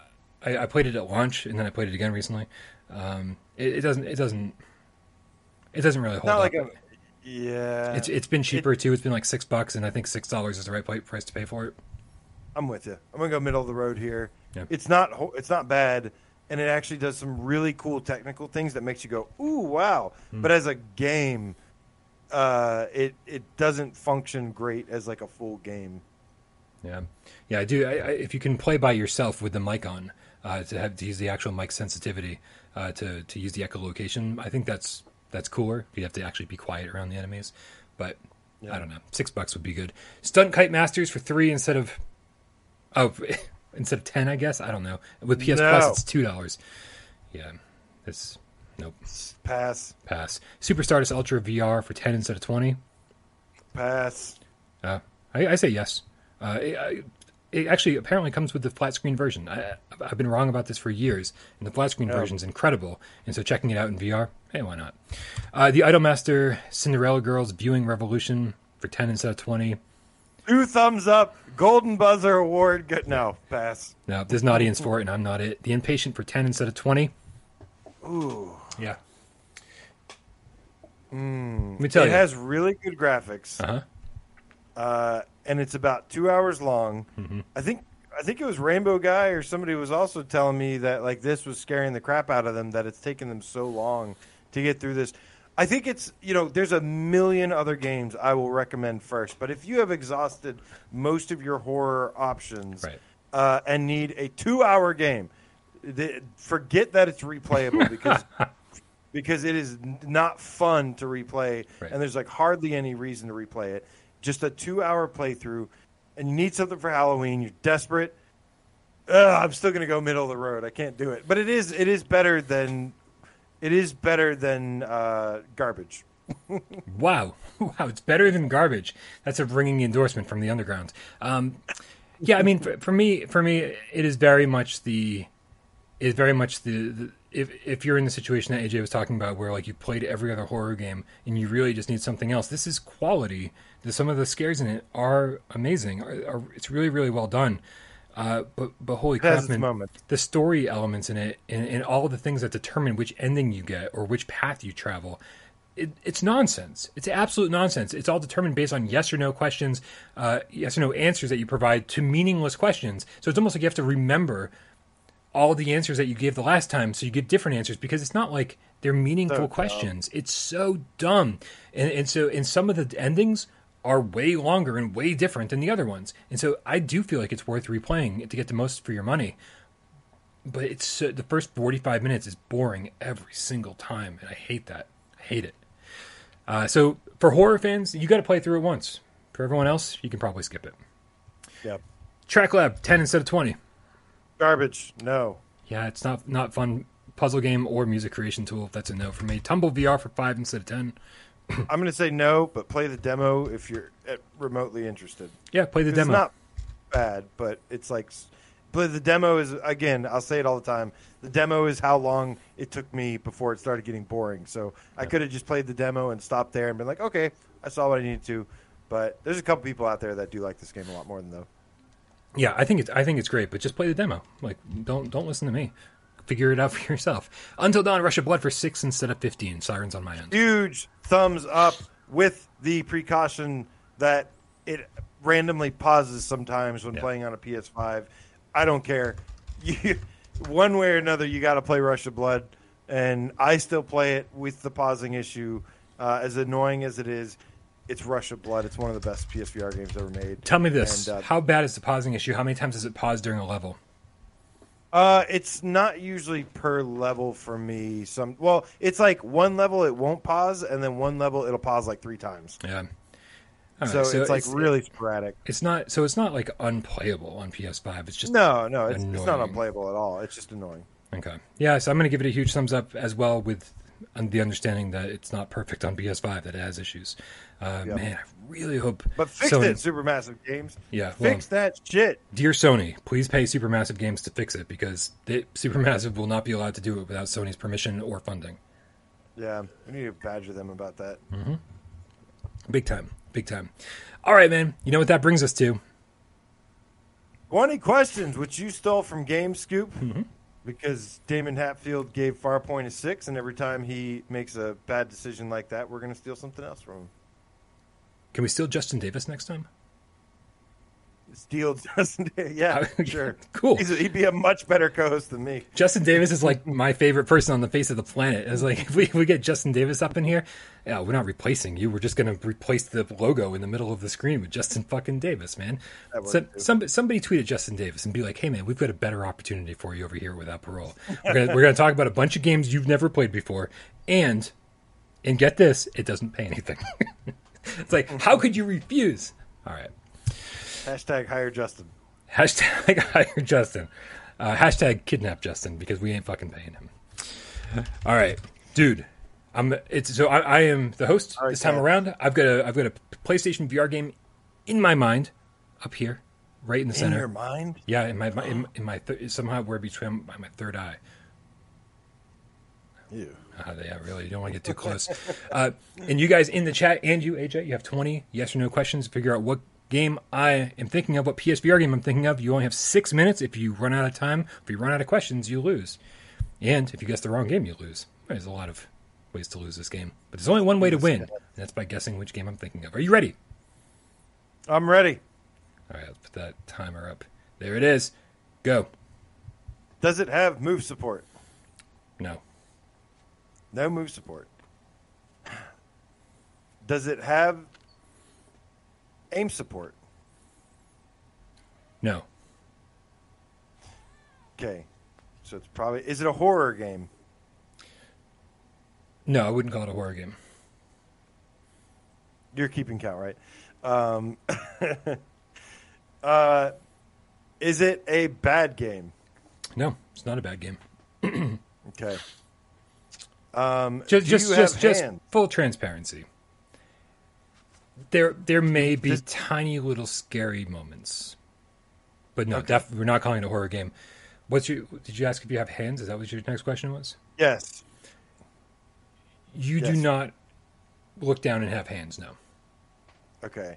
I, I played it at launch, and then I played it again recently. Um, it, it doesn't. It doesn't. It doesn't really hold Not up. like a yeah. it's it's been cheaper too. It's been like six bucks, and I think six dollars is the right price to pay for it. I'm with you. I'm gonna go middle of the road here. Yeah. It's not it's not bad, and it actually does some really cool technical things that makes you go, "Ooh, wow!" Hmm. But as a game, uh, it it doesn't function great as like a full game. Yeah, yeah. I do. I, I, if you can play by yourself with the mic on, uh, to have to use the actual mic sensitivity, uh, to to use the echolocation, I think that's that's cooler. You have to actually be quiet around the enemies, but Yeah. I don't know. Six bucks would be good. Stunt Kite Masters for three instead of oh *laughs* instead of ten, I guess. I don't know. With PS No. Plus, it's two dollars. Yeah, it's nope. Pass, Pass. Super Stardust Ultra VR for ten instead of twenty. pass. Uh, I, I say yes. Uh, it, I- it actually apparently comes with the flat screen version. I, I've been wrong about this for years, and the flat screen Yeah. version is incredible. And so checking it out in VR, hey, why not? Uh, the Idolmaster Cinderella Girls Viewing Revolution for ten instead of twenty. Two thumbs up. Golden Buzzer Award. Good. No, pass. Now there's an audience for it, and I'm not it. The Impatient for ten instead of twenty. Ooh. Yeah. Let me tell it you. has really good graphics. uh-huh. uh, and it's about two hours long. Mm-hmm. I think I think it was Rainbow Guy or somebody was also telling me that like this was scaring the crap out of them that it's taken them so long to get through this. I think it's you know there's a million other games I will recommend first, but if you have exhausted most of your horror options Right. uh, and need a two-hour game, th- forget that it's replayable *laughs* because because it is not fun to replay, Right. and there's like hardly any reason to replay it. Just a two-hour playthrough, and you need something for Halloween. You're desperate. Ugh, I'm still gonna go middle of the road. I can't do it, but it is it is better than it is better than uh, garbage. *laughs* Wow, *laughs* wow, it's better than garbage. That's a ringing endorsement from the underground. Um, yeah, I mean, for, for me, for me, it is very much the, is very much the, the if if you're in the situation that AJ was talking about, where like you played every other horror game and you really just need something else. This is quality. The, some of the scares in it are amazing. Are, are, it's really really well done. Uh, but but holy crap, man! The story elements in it and, and all the things that determine which ending you get or which path you travel it, it's nonsense. It's absolute nonsense. It's all determined based on yes or no questions, uh, yes or no answers that you provide to meaningless questions. So it's almost like you have to remember all the answers that you gave the last time, so you get different answers because it's not like they're meaningful So questions. It's so dumb, and and so in some of the endings are way longer and way different than the other ones. And so I do feel like it's worth replaying to get the most for your money. But it's so, the first forty five minutes is boring every single time, and I hate that. I hate it. Uh, so for horror fans, you got to play through it once. For everyone else, you can probably skip it. Yep. Track Lab, 10 instead of 20. Garbage. No. Yeah, it's not not fun puzzle game or music creation tool. That's a no for me. Tumble VR for 5 instead of 10. I'm going to say no, but play the demo if you're uh, remotely interested. Yeah, play the demo. It's not bad, but it's like, but the demo is again. I'll say it all the time. The demo is how long it took me before it started getting boring. So I could have just played the demo and stopped there and been like, okay, I saw what I needed to. But there's a couple people out there that do like this game a lot more than though. Yeah, I think it's I think it's great, but just play the demo. Like don't don't listen to me. Figure it out *laughs* for yourself. Until Dawn, Rush of Blood for 6 instead of 15. Sirens on my end. Huge thumbs up with the precaution that it randomly pauses sometimes when Yeah. playing on a PS5. I don't care. *laughs* You, one way or another, you got to play Rush of Blood, and I still play it with the pausing issue. Uh, as annoying as it is, it's Rush of Blood. It's one of the best PSVR games ever made. Tell me this. And, uh, How bad is the pausing issue? How many times does it pause during a level? Uh, it's not usually per level for me. Some well, it's like one level it won't pause, and then one level it'll pause like three times. Yeah. So, right, it's like really sporadic. It's not so it's not like unplayable on PS5. It's just No, no, it's, it's not unplayable at all. It's just annoying. Okay. Yeah, so I'm going to give it a huge thumbs up as well with um, the understanding that it's not perfect on PS5, that it has issues. Uh, Yeah. Man, I really hope. But fix Sony- it, Supermassive Games. Yeah, well, Fix that shit. dear Sony, please pay Supermassive Games to fix it because they, Supermassive will not be allowed to do it without Sony's permission or funding. Yeah, we need to badger them about that. Big time. Big time. All right, man. You know what that brings us to? 20 questions, which you stole from Game Scoop Mm-hmm. Because Daemon Hatfield gave Farpoint a six, and every time he makes a bad decision like that, we're going to steal something else from him. Can we steal Justin Davis next time? Steal *laughs* Justin. yeah, *laughs* sure. Cool. He's he'd be a much better co-host than me. Justin Davis is like my favorite person on the face of the planet. It's like *laughs* if we, if we get Justin Davis up in here, yeah, we're not replacing you. We're just gonna replace the logo in the middle of the screen with Justin fucking Davis, man. So, some, somebody tweeted Justin Davis and be like, "Hey, man, we've got a better opportunity for you over here without parole. We're gonna, we're gonna talk about a bunch of games you've never played before, and and get this, it doesn't pay anything. it's like, how could you refuse? All right." Hashtag hire Justin. Hashtag *laughs* hire Justin. Uh, hashtag kidnap Justin because we ain't fucking paying him. All right, dude. I'm. It's so I, I am the host right, this time around. I've got a I've got a PlayStation VR game in my mind, up here, right in the In center. your mind? Yeah, in my, my in, in my th- somehow we're between my, my third eye. Ew. Uh, yeah, really. You don't want to get too close. uh, and you guys in the chat, and you, AJ, you have 20 yes or no questions figure out what game I am thinking of, what PSVR game I'm thinking of. You only have six minutes. If you run out of time, if you run out of questions, you lose. And if you guess the wrong game, you lose. There's a lot of ways to lose this game. But there's only one way to win, and that's by guessing which game I'm thinking of. Are you ready? I'm ready. All right, let's put that timer up. There it is. Go. Does it have move support? No. No move support. Does it have aim support? No. Okay. So it's probably is it a horror game? No, I wouldn't call it a horror game. You're keeping count, right? Um, *laughs* uh, is it a bad game? No, it's not a bad game. Okay. *clears throat* Um, just just just just full transparency. There there may be Does- tiny little scary moments, but no, Okay. def- we're not calling it a horror game. What's your? Did you ask if you have hands? Is that what your next question was? Yes. You do not look down and have hands. No. Okay.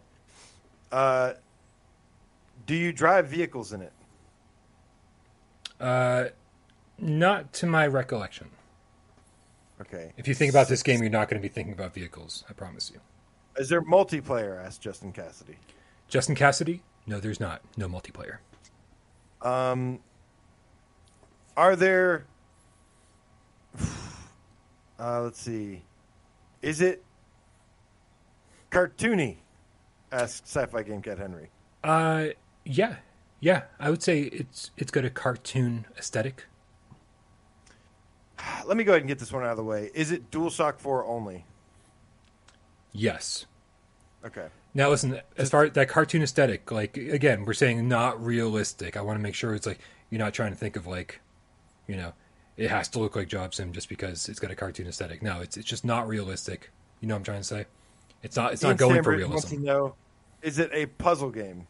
Uh, do you drive vehicles in it? Uh, not to my recollection. Okay. If you think about this game, you're not going to be thinking about vehicles. I promise you. Is there multiplayer? Asked Justin Cassidy. Justin Cassidy? No, there's not. No multiplayer. Um, are there? *sighs* Uh, let's see. Is it cartoony? Asked Sci-Fi Game Cat Henry. Uh, yeah, yeah. I would say it's it's got a cartoon aesthetic. *sighs* Let me go ahead and get this one out of the way. Is it DualShock 4 only? Yes. Okay. Now listen, as far as that cartoon aesthetic, like again, we're saying not realistic. I want to make sure it's like you're not trying to think of like, you know, it has to look like Job Sim just because it's got a cartoon aesthetic. No, it's it's just not realistic. You know what I'm trying to say? It's not it's not going for Sandberg wants to realism. know, is it a puzzle game?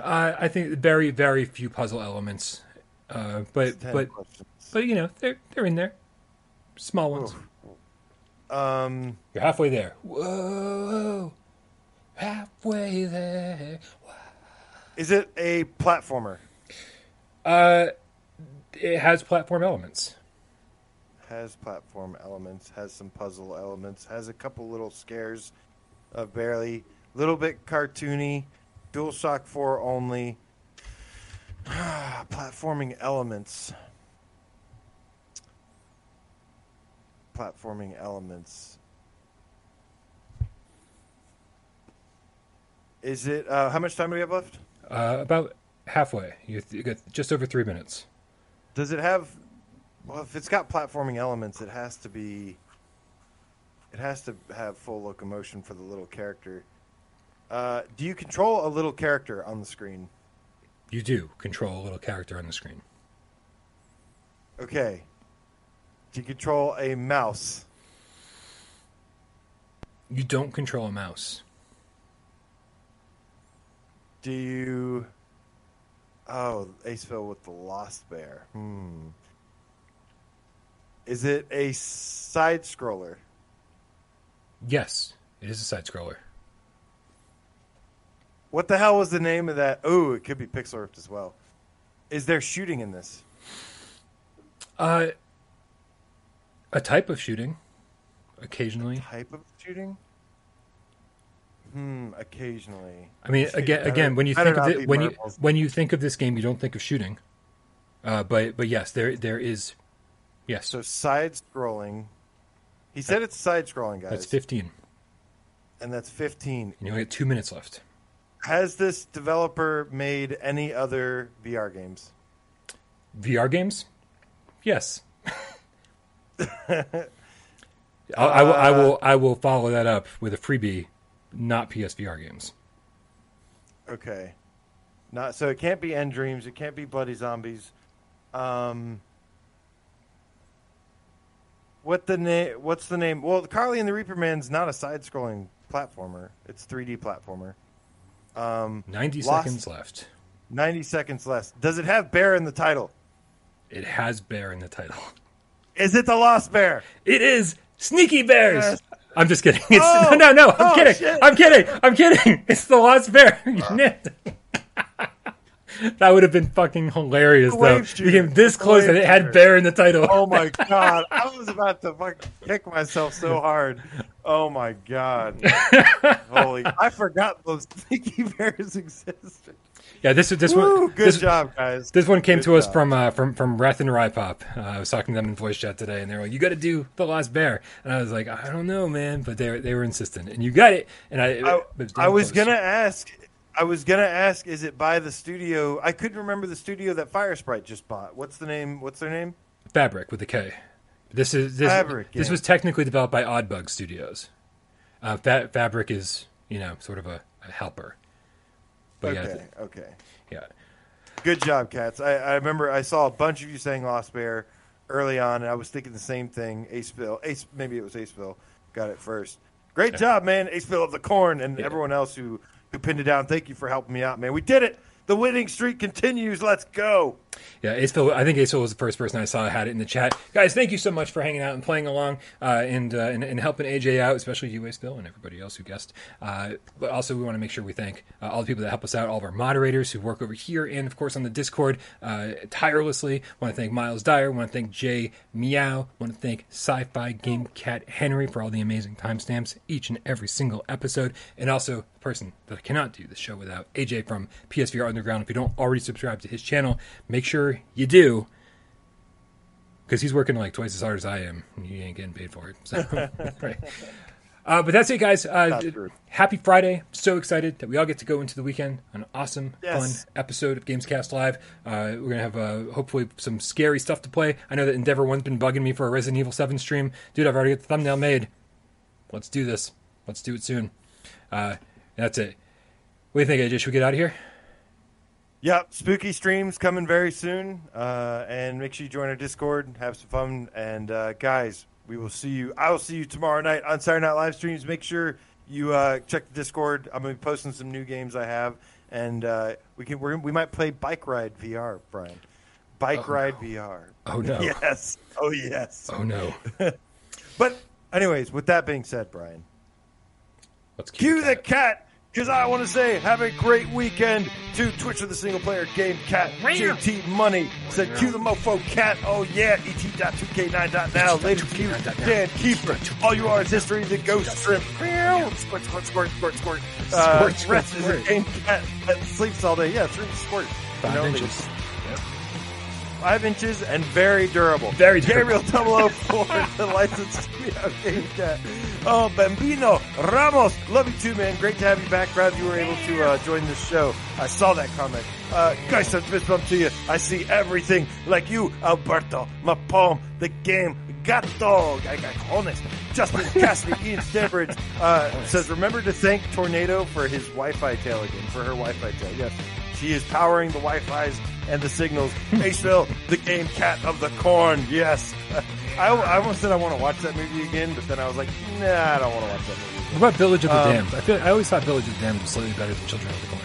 Uh, I think very very few puzzle elements, uh, but but questions. but you know they're they're in there, small ones. Um, You're halfway there. Whoa, halfway there. is it a platformer? Uh, it has platform elements. Has platform elements, has some puzzle elements, has a couple little scares of barely, little bit cartoony, DualShock 4 only. *sighs* Platforming elements. Platforming elements. Is it, uh, how much time do we have left? Uh, about halfway. You, you got just over three minutes. Does it have? Well, if it's got platforming elements, it has to be. It has to have full locomotion for the little character. Uh, do you control a little character on the screen? You do control a little character on the screen. Okay. Do you control a mouse? You don't control a mouse. Do you? Oh, Aceville with the Lost Bear. Hmm. Is it a side scroller? Yes, it is a side scroller. What the hell was the name of that? Oh, it could be pixel ripped as well. Is there shooting in this? Uh, a type of shooting, occasionally. A type of shooting? Hmm, occasionally. I mean, again, again, when you think of it, when you when you think of this game, you don't think of shooting. Uh, but but yes, there there is, yes, So side scrolling. He said it's side scrolling, guys. that's fifteen, And that's 15. and you only got two minutes left. Has this developer made any other VR games? VR games? Yes. *laughs* *laughs* I, I, will, I will. I will follow that up with a freebie, not PSVR games. Okay. Not so it can't be End Dreams, it can't be Bloody Zombies. Um What the name what's the name? Well, Carly and the Reaper Man's not a side-scrolling platformer. It's 3D platformer. Um Ninety Lost- seconds left. 90 seconds left. Does it have bear in the title? It has bear in the title. Is it the Lost Bear? It is Sneaky Bears. Yes. I'm just kidding. It's, Oh! *laughs* no, no. I'm Oh, kidding. shit. I'm kidding. I'm kidding. *laughs* It's the Lost Bear. *laughs* It. that would have been fucking hilarious, though. You came this The close and it had bear in the title. Oh my god. I was about to fucking kick myself so hard. Oh my god. Holy I forgot those sneaky bears existed. Yeah, this this Woo, one. good this, job, guys. This one came Good to us from uh, from from Wrath and Rye Pop. Uh, I was talking to them in voice chat today, and they were like, "You got to do the Last Bear," and I was like, "I don't know, man," but they were they were insistent, and you got it. And I I, I was close. gonna ask. I was gonna ask. Is it by the studio? I couldn't remember the studio that Firesprite just bought. What's the name? What's their name? Fabrik with a K. This is this, Fabrik, This yeah. was technically developed by Oddbug Studios. Uh, Fa- Fabrik is you know sort of a, a helper. But okay. yeah, okay. yeah. Good job, cats. I, I remember I saw a bunch of you saying Lost Bear early on, and I was thinking the same thing. Aceville, Ace, maybe it was Aceville, got it first. Great job, man, Aceville of the Corn, and Yeah. everyone else who who pinned it down. Thank you for helping me out, man. We did it. The winning streak continues. Let's go. Yeah, Aceville, I think Aceville was the first person I saw had it in the chat. Guys, thank you so much for hanging out and playing along uh, and, uh, and and helping AJ out, especially you, Aceville, and everybody else who guessed. Uh, but also, we want to make sure we thank uh, all the people that help us out, all of our moderators who work over here and, of course, on the Discord uh, tirelessly. want to thank Miles Dyer. want to thank Jay Meow. want to thank Sci Fi Game Cat Henry for all the amazing timestamps each and every single episode. And also, person that I cannot do the show without, AJ from PSVR Underground. If you don't already subscribe to his channel, make sure you do because he's working like twice as hard as I am, and he ain't getting paid for it. So, *laughs* *laughs* right. Uh, but that's it, guys. Uh, That's happy Friday! So excited that we all get to go into the weekend. An awesome, Yes. fun episode of Gamescast Live. Uh, we're gonna have uh, hopefully some scary stuff to play. I know that Endeavor One's been bugging me for a Resident Evil Seven stream, dude. I've already got the thumbnail made. Let's do this. Let's do it soon. That's it. What do you think, AJ? Should we get out of here? Yep, spooky streams coming very soon, uh, and make sure you join our Discord, have some fun, and uh, guys, we will see you. I will see you tomorrow night on Saturday Night Live streams. Make sure you uh, check the Discord. I'm going to be posting some new games I have, and uh, we can we're, we might play Bike Ride VR, Bryan. Bike Oh, Ride no. VR. Oh no! *laughs* Yes. Oh yes. Oh no! *laughs* But anyways, with that being said, Bryan, Let's cue the cat. cat because I want to say have a great weekend to Twitch with the single player game cat JT Money. Said cue the mofo cat oh yeah et.2k9.now later cue Dan Keeper. All you are is history the ghost shrimp. squirt squirt squirt squirt squirt uh, Squirt, rest is a game cat that sleeps all day. Yeah it's really squirt You Five know, inches. five inches and very durable. Very durable. Gabriel 004, *laughs* the licensed studio game cat. Oh, Bambino Ramos, love you too, man. Great to have you back. Glad you were able to uh, join this show. I saw that comment. Uh, guys, that's fist bump to you. I see everything like you, Alberto. My palm, the game. Gato, I got cojones. Justin *laughs* Cassidy, Ian Stanbridge uh, says, remember to thank Tornado for his Wi-Fi tail again, for her Wi-Fi tail. Yes, she is powering the Wi-Fi's and the signals. Aceville, the game cat of the corn. Yes. I, I almost said I want to watch that movie again, but then I was like, nah, I don't want to watch that movie. What about Village of the Um, Damned? I feel I always thought Village of the Damned was slightly better than Children of the Corn.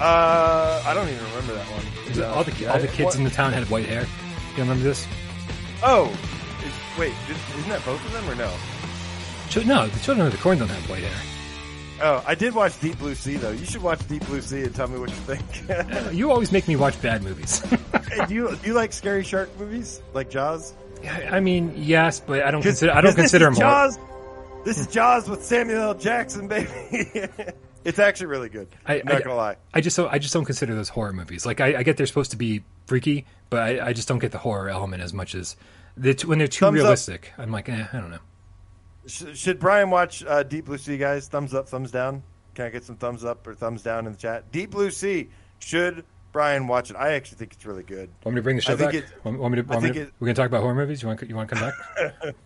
Uh, I don't even remember that one. All the all the kids in the town had white hair. You remember this? Oh, is, wait, is- isn't that both of them or no? No, the Children of the Corn don't have white hair. Oh, I did watch Deep Blue Sea though. You should watch Deep Blue Sea and tell me what you think. *laughs* You always make me watch bad movies. *laughs* Do you do you like scary shark movies like Jaws? I mean, yes, but I don't consider I don't consider them. Jaws. This is Jaws with Samuel L. Jackson, baby. *laughs* it's actually really good. I, I'm not I- gonna lie. I just don't, I just don't consider those horror movies. Like I, I get they're supposed to be freaky, but I, I just don't get the horror element as much as the when they're too Thumbs up. realistic. I'm like, eh, I don't know. Sh- should Bryan watch uh, Deep Blue Sea, guys? Thumbs up, thumbs down. Can I get some thumbs up or thumbs down in the chat? Deep Blue Sea. Should Bryan watch it? I actually think it's really good. Want me to bring the show I back? it- want, want me to? I Want me to it- we're gonna talk about horror movies. You want you want to come back? *laughs*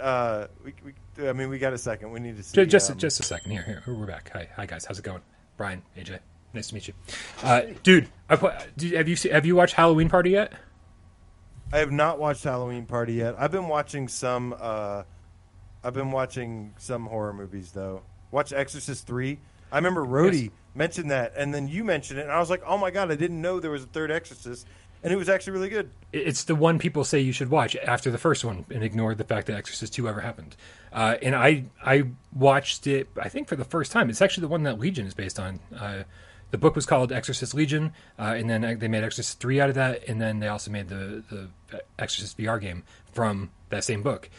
Uh, we, we, I mean, we got a second. We need to see. just just, um, just a second. Here, here, we're back. Hi, hi guys. How's it going? Bryan, AJ, nice to meet you. Uh, dude, I have you have you watched Halloween Party yet? I have not watched Halloween Party yet. I've been watching some. Uh, I've been watching some horror movies though. Watch Exorcist three. I remember Rhodey Yes. mentioned that, and then you mentioned it, and I was like, "Oh my god, I didn't know there was a third Exorcist," and it was actually really good. It's the one people say you should watch after the first one, and ignore the fact that Exorcist Two ever happened. Uh, and I I watched it. I think for the first time. It's actually the one that Legion is based on. Uh, the book was called Exorcist Legion, uh, and then they made Exorcist Three out of that, and then they also made the the Exorcist VR game from that same book.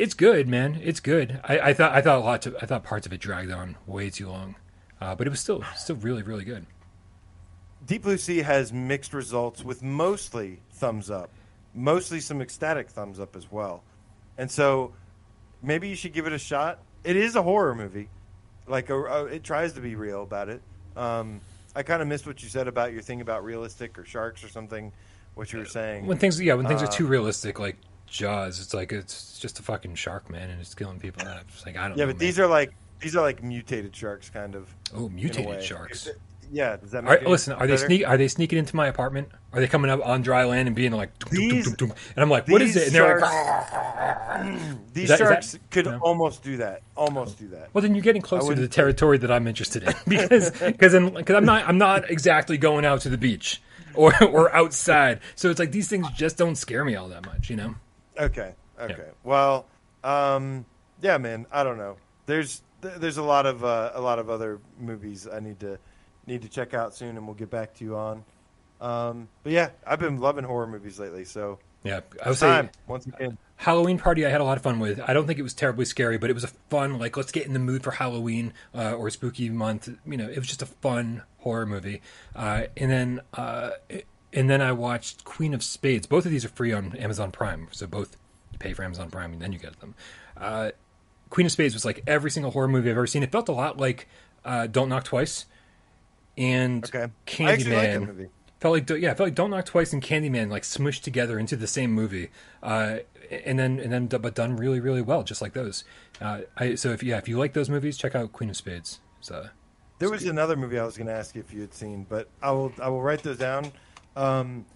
It's good, man. It's good. I, I thought I thought a lot. To, I thought parts of it dragged on way too long, uh, but it was still still really really good. Deep Blue Sea has mixed results with mostly thumbs up, mostly some ecstatic thumbs up as well. And so maybe you should give it a shot. It is a horror movie. Like a, a- it tries to be real about it. Um, I kind of missed what you said about your thing about realistic or sharks or something. What you were saying. When things yeah, when things Uh, are too realistic, like Jaws, it's like it's just a fucking shark, man, and it's killing people. And it's like I don't. yeah, know, but these are like these are like mutated sharks, kind of. oh mutated sharks. Yeah, does that Are, make it listen, are they sneak? Are they sneaking into my apartment? Are they coming up on dry land and being like, "Tum, tum, tum, These- tum, tum," and I'm like, what is it? And they're like, *clears throat* These that- is that- sharks could yeah. almost do that. Almost do that. well, then you're getting closer to the territory that I'm interested in *laughs* because because because I'm not I'm not exactly going out to the beach or or outside. So it's like these things just don't scare me all that much, you know. Okay. Okay. Well, um, yeah, man. I don't know. There's there's a lot of uh, a lot of other movies I need to need to check out soon, and we'll get back to you on. Um, but yeah, I've been loving horror movies lately. So Yeah, I would it's say once again. Halloween party I had a lot of fun with. I don't think it was terribly scary, but it was a fun like let's get in the mood for Halloween uh, or spooky month. You know, it was just a fun horror movie. Uh, and then uh, and then I watched Queen of Spades. Both of these are free on Amazon Prime, so both you pay for Amazon Prime and then you get them. Uh, Queen of Spades was like every single horror movie I've ever seen. It felt a lot like uh, Don't Knock Twice and Okay. I actually like that Candyman movie. Felt like yeah, felt like Don't Knock Twice and Candyman like smushed together into the same movie, uh, and then and then but done really really well, just like those. Uh, I, so if yeah, if you like those movies, check out Queen of Spades. So There was another movie I was going to ask you if you had seen, but I will I will write those down. Um,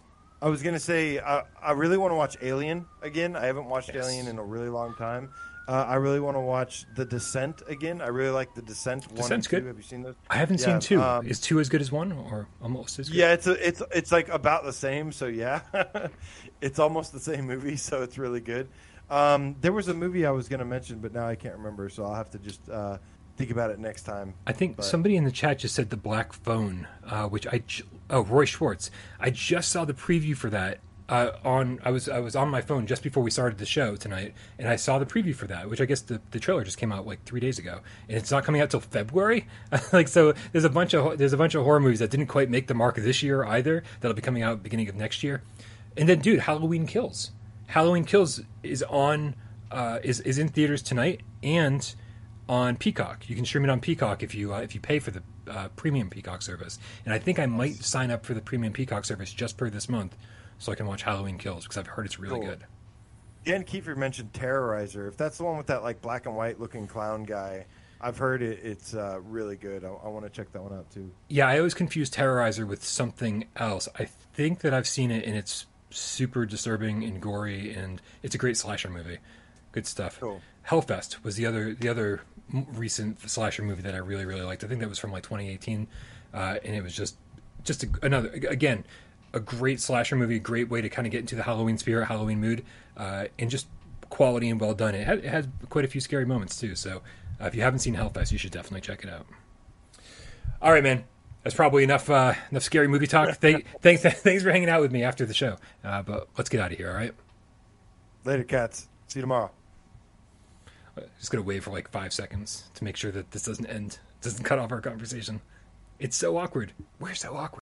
I was going to say I, I really want to watch Alien again. I haven't watched Yes. Alien in a really long time. Uh, I really want to watch The Descent again. I really like The Descent one Descent's good. Have you seen those? I haven't Yeah, seen two. um, Is two as good as one, or almost as good? Yeah, it's a, it's it's like about the same. So yeah, *laughs* it's almost the same movie. So it's really good. Um, there was a movie I was going to mention, but now I can't remember. So I'll have to just uh, think about it next time. I think But- somebody in the chat just said the Black Phone, uh, which I oh Roy Schwartz. I just saw the preview for that uh, on. I was I was on my phone just before we started the show tonight, and I saw the preview for that, which I guess the, the trailer just came out like three days ago, and it's not coming out till February. *laughs* like so, there's a bunch of there's a bunch of horror movies that didn't quite make the mark this year either. That'll be coming out beginning of next year, and then dude, Halloween Kills. Halloween Kills is on uh, is is in theaters tonight and on Peacock. You can stream it on Peacock if you uh, if you pay for the uh, premium Peacock service. And I think I might sign up for the premium Peacock service just for this month, so I can watch Halloween Kills because I've heard it's really Cool. good. Dan Kiefer mentioned Terrifier. If that's the one with that like black and white looking clown guy, I've heard it. It's uh, really good. I, I want to check that one out too. Yeah, I always confuse Terrifier with something else. I think that I've seen it and it's super disturbing and gory, and it's a great slasher movie. Good stuff. Cool. Hellfest was the other the other recent slasher movie that I really really liked. I think that was from like 2018, uh, and it was just just a, another again a great slasher movie, a great way to kind of get into the Halloween spirit, Halloween mood, uh, and just quality and well done. It had, it had quite a few scary moments too. So uh, if you haven't seen Hellfest, you should definitely check it out. All right, man. That's probably enough uh, enough scary movie talk. *laughs* Thank, thanks thanks for hanging out with me after the show. Uh, but let's get out of here. All right. Later, cats. See you tomorrow. Just gonna wait for like five seconds to make sure that this doesn't end, doesn't cut off our conversation. It's so awkward. We're so awkward.